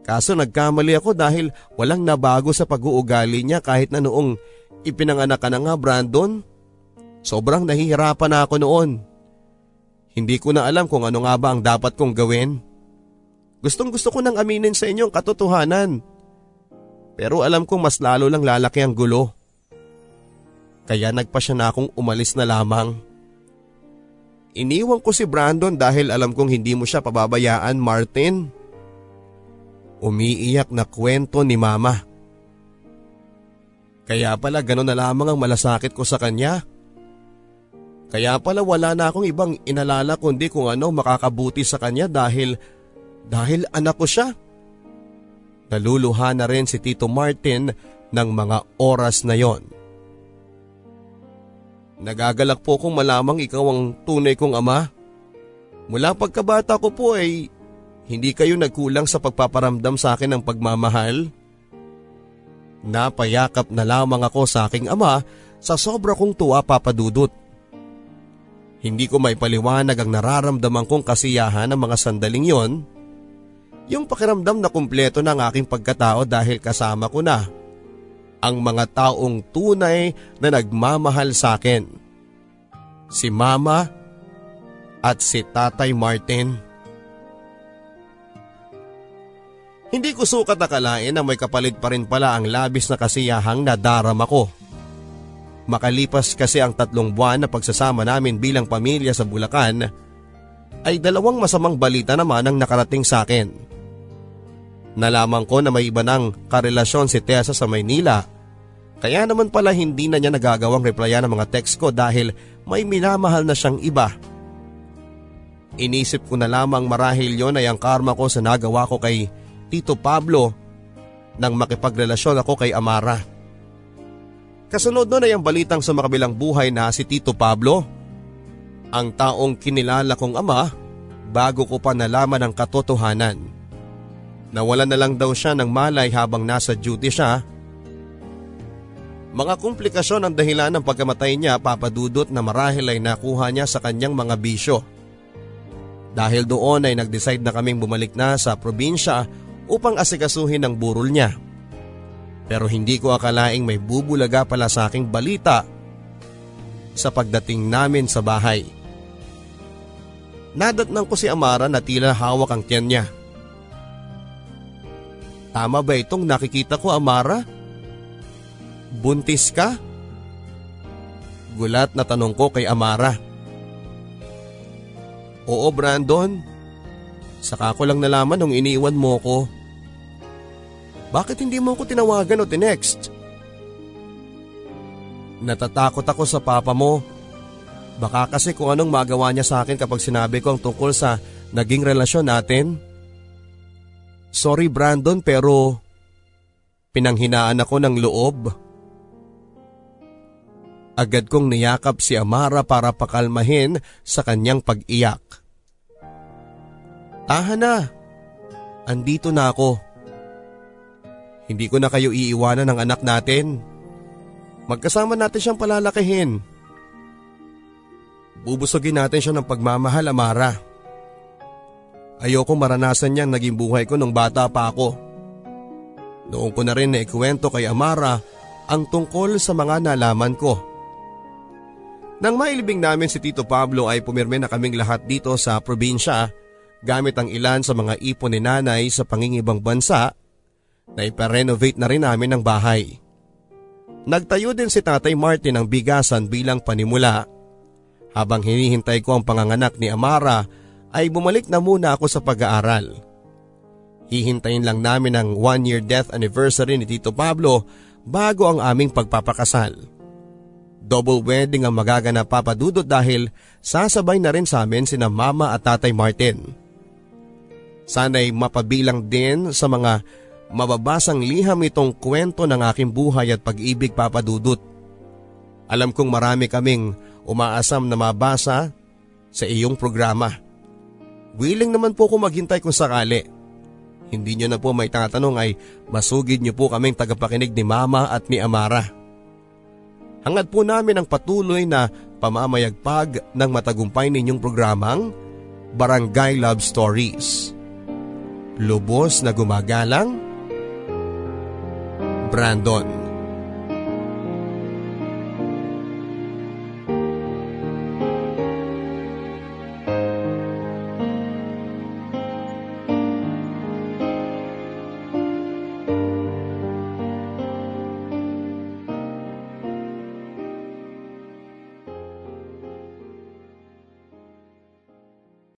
Kaso nagkamali ako dahil walang nabago sa pag-uugali niya kahit na noong ipinanganak ka na nga Brandon. Sobrang nahihirapan na ako noon. Hindi ko na alam kung ano nga ba ang dapat kong gawin. Gustong gusto ko nang aminin sa inyo ang katotohanan. Pero alam kong mas lalo lang lalaki ang gulo. Kaya nagpa siya na akong umalis na lamang. Iniwan ko si Brandon dahil alam kong hindi mo siya pababayaan Martin. Umiiyak na kwento ni mama. Kaya pala gano'n na lamang ang malasakit ko sa kanya. Kaya pala wala na akong ibang inalala kundi kung ano makakabuti sa kanya dahil, dahil anak ko siya. Naluluha na rin si Tito Martin ng mga oras na yon. Nagagalak po kung malamang ikaw ang tunay kong ama. Mula pagkabata ko po ay hindi kayo nagkulang sa pagpaparamdam sa akin ng pagmamahal? Napayakap na lamang ako sa aking ama sa sobra kong tuwa papadudot. Hindi ko may paliwanag ang nararamdaman kong kasiyahan ng mga sandaling yon. Yung pakiramdam na kumpleto ng aking pagkatao dahil kasama ko na ang mga taong tunay na nagmamahal sa akin. Si Mama at si Tatay Martin. Hindi ko sukat akalain na may kapalit pa rin pala ang labis na kasiyahang nadarama ko. Makalipas kasi ang tatlong buwan na pagsasama namin bilang pamilya sa Bulacan, ay dalawang masamang balita naman ang nakarating sa akin. Nalaman ko na may iba ng karelasyon si Tessa sa Maynila, kaya naman pala hindi na niya nagagawang replyan ng mga text ko dahil may minamahal na siyang iba. Inisip ko na lamang marahil yon ay ang karma ko sa nagawa ko kay Tito Pablo nang makipagrelasyon ako kay Amara. Kasunod nun ay ang balitang sa makabilang buhay na si Tito Pablo, ang taong kinilala kong ama bago ko pa nalaman ang katotohanan. Nawala na lang daw siya ng malay habang nasa duty siya. Mga komplikasyon ang dahilan ng pagkamatay niya papadudot na marahil ay nakuha niya sa kanyang mga bisyo. Dahil doon ay nag-decide na kaming bumalik na sa probinsya upang asikasuhin ang burol niya. Pero hindi ko akalaing may bubulaga pala sa aking balita sa pagdating namin sa bahay. Nadatnang ko si Amara na tila hawak ang tiyan niya. Tama ba itong nakikita ko Amara? Buntis ka? Gulat na tanong ko kay Amara. Oo Brandon, saka ko lang nalaman nung iniwan mo ko. Bakit hindi mo ko tinawagan o tinext? Natatakot ako sa papa mo. Baka kasi kung anong magawa niya sa akin kapag sinabi ko ang tungkol sa naging relasyon natin. Sorry Brandon pero pinanghinaan ako ng loob. Agad kong niyakap si Amara para pakalmahin sa kanyang pag-iyak. Tahan na. Andito na ako. Hindi ko na kayo iiwanan ng anak natin. Magkasama natin siyang palalakihin. Bubusogin natin siya ng pagmamahal, Amara. Ayoko maranasan niyang naging buhay ko nung bata pa ako. Noong ko na rin naikwento kay Amara ang tungkol sa mga nalaman ko. Nang mailibing namin si Tito Pablo ay pumirme na kaming lahat dito sa probinsya gamit ang ilan sa mga ipon ni nanay sa pangingibang bansa na iparenovate na rin namin ang bahay. Nagtayo din si Tatay Martin ng bigasan bilang panimula. Habang hinihintay ko ang panganganak ni Amara ay bumalik na muna ako sa pag-aaral. Hihintayin lang namin ang one year death anniversary ni Tito Pablo bago ang aming pagpapakasal. Double wedding ang magaganap papadudot dahil sasabay na rin sa amin sina Mama at Tatay Martin. Sana'y mapabilang din sa mga mababasang liham itong kwento ng aking buhay at pag-ibig papadudot. Alam kong marami kaming umaasam na mabasa sa iyong programa. Willing naman po ako maghintay kung sakali. Hindi nyo na po may tatanong ay masugid nyo po kaming tagapakinig ni Mama at ni Amara. Hangad po namin ang patuloy na pamamayagpag ng matagumpay ninyong programang Barangay Love Stories. Lubos na gumagalang, Brandon.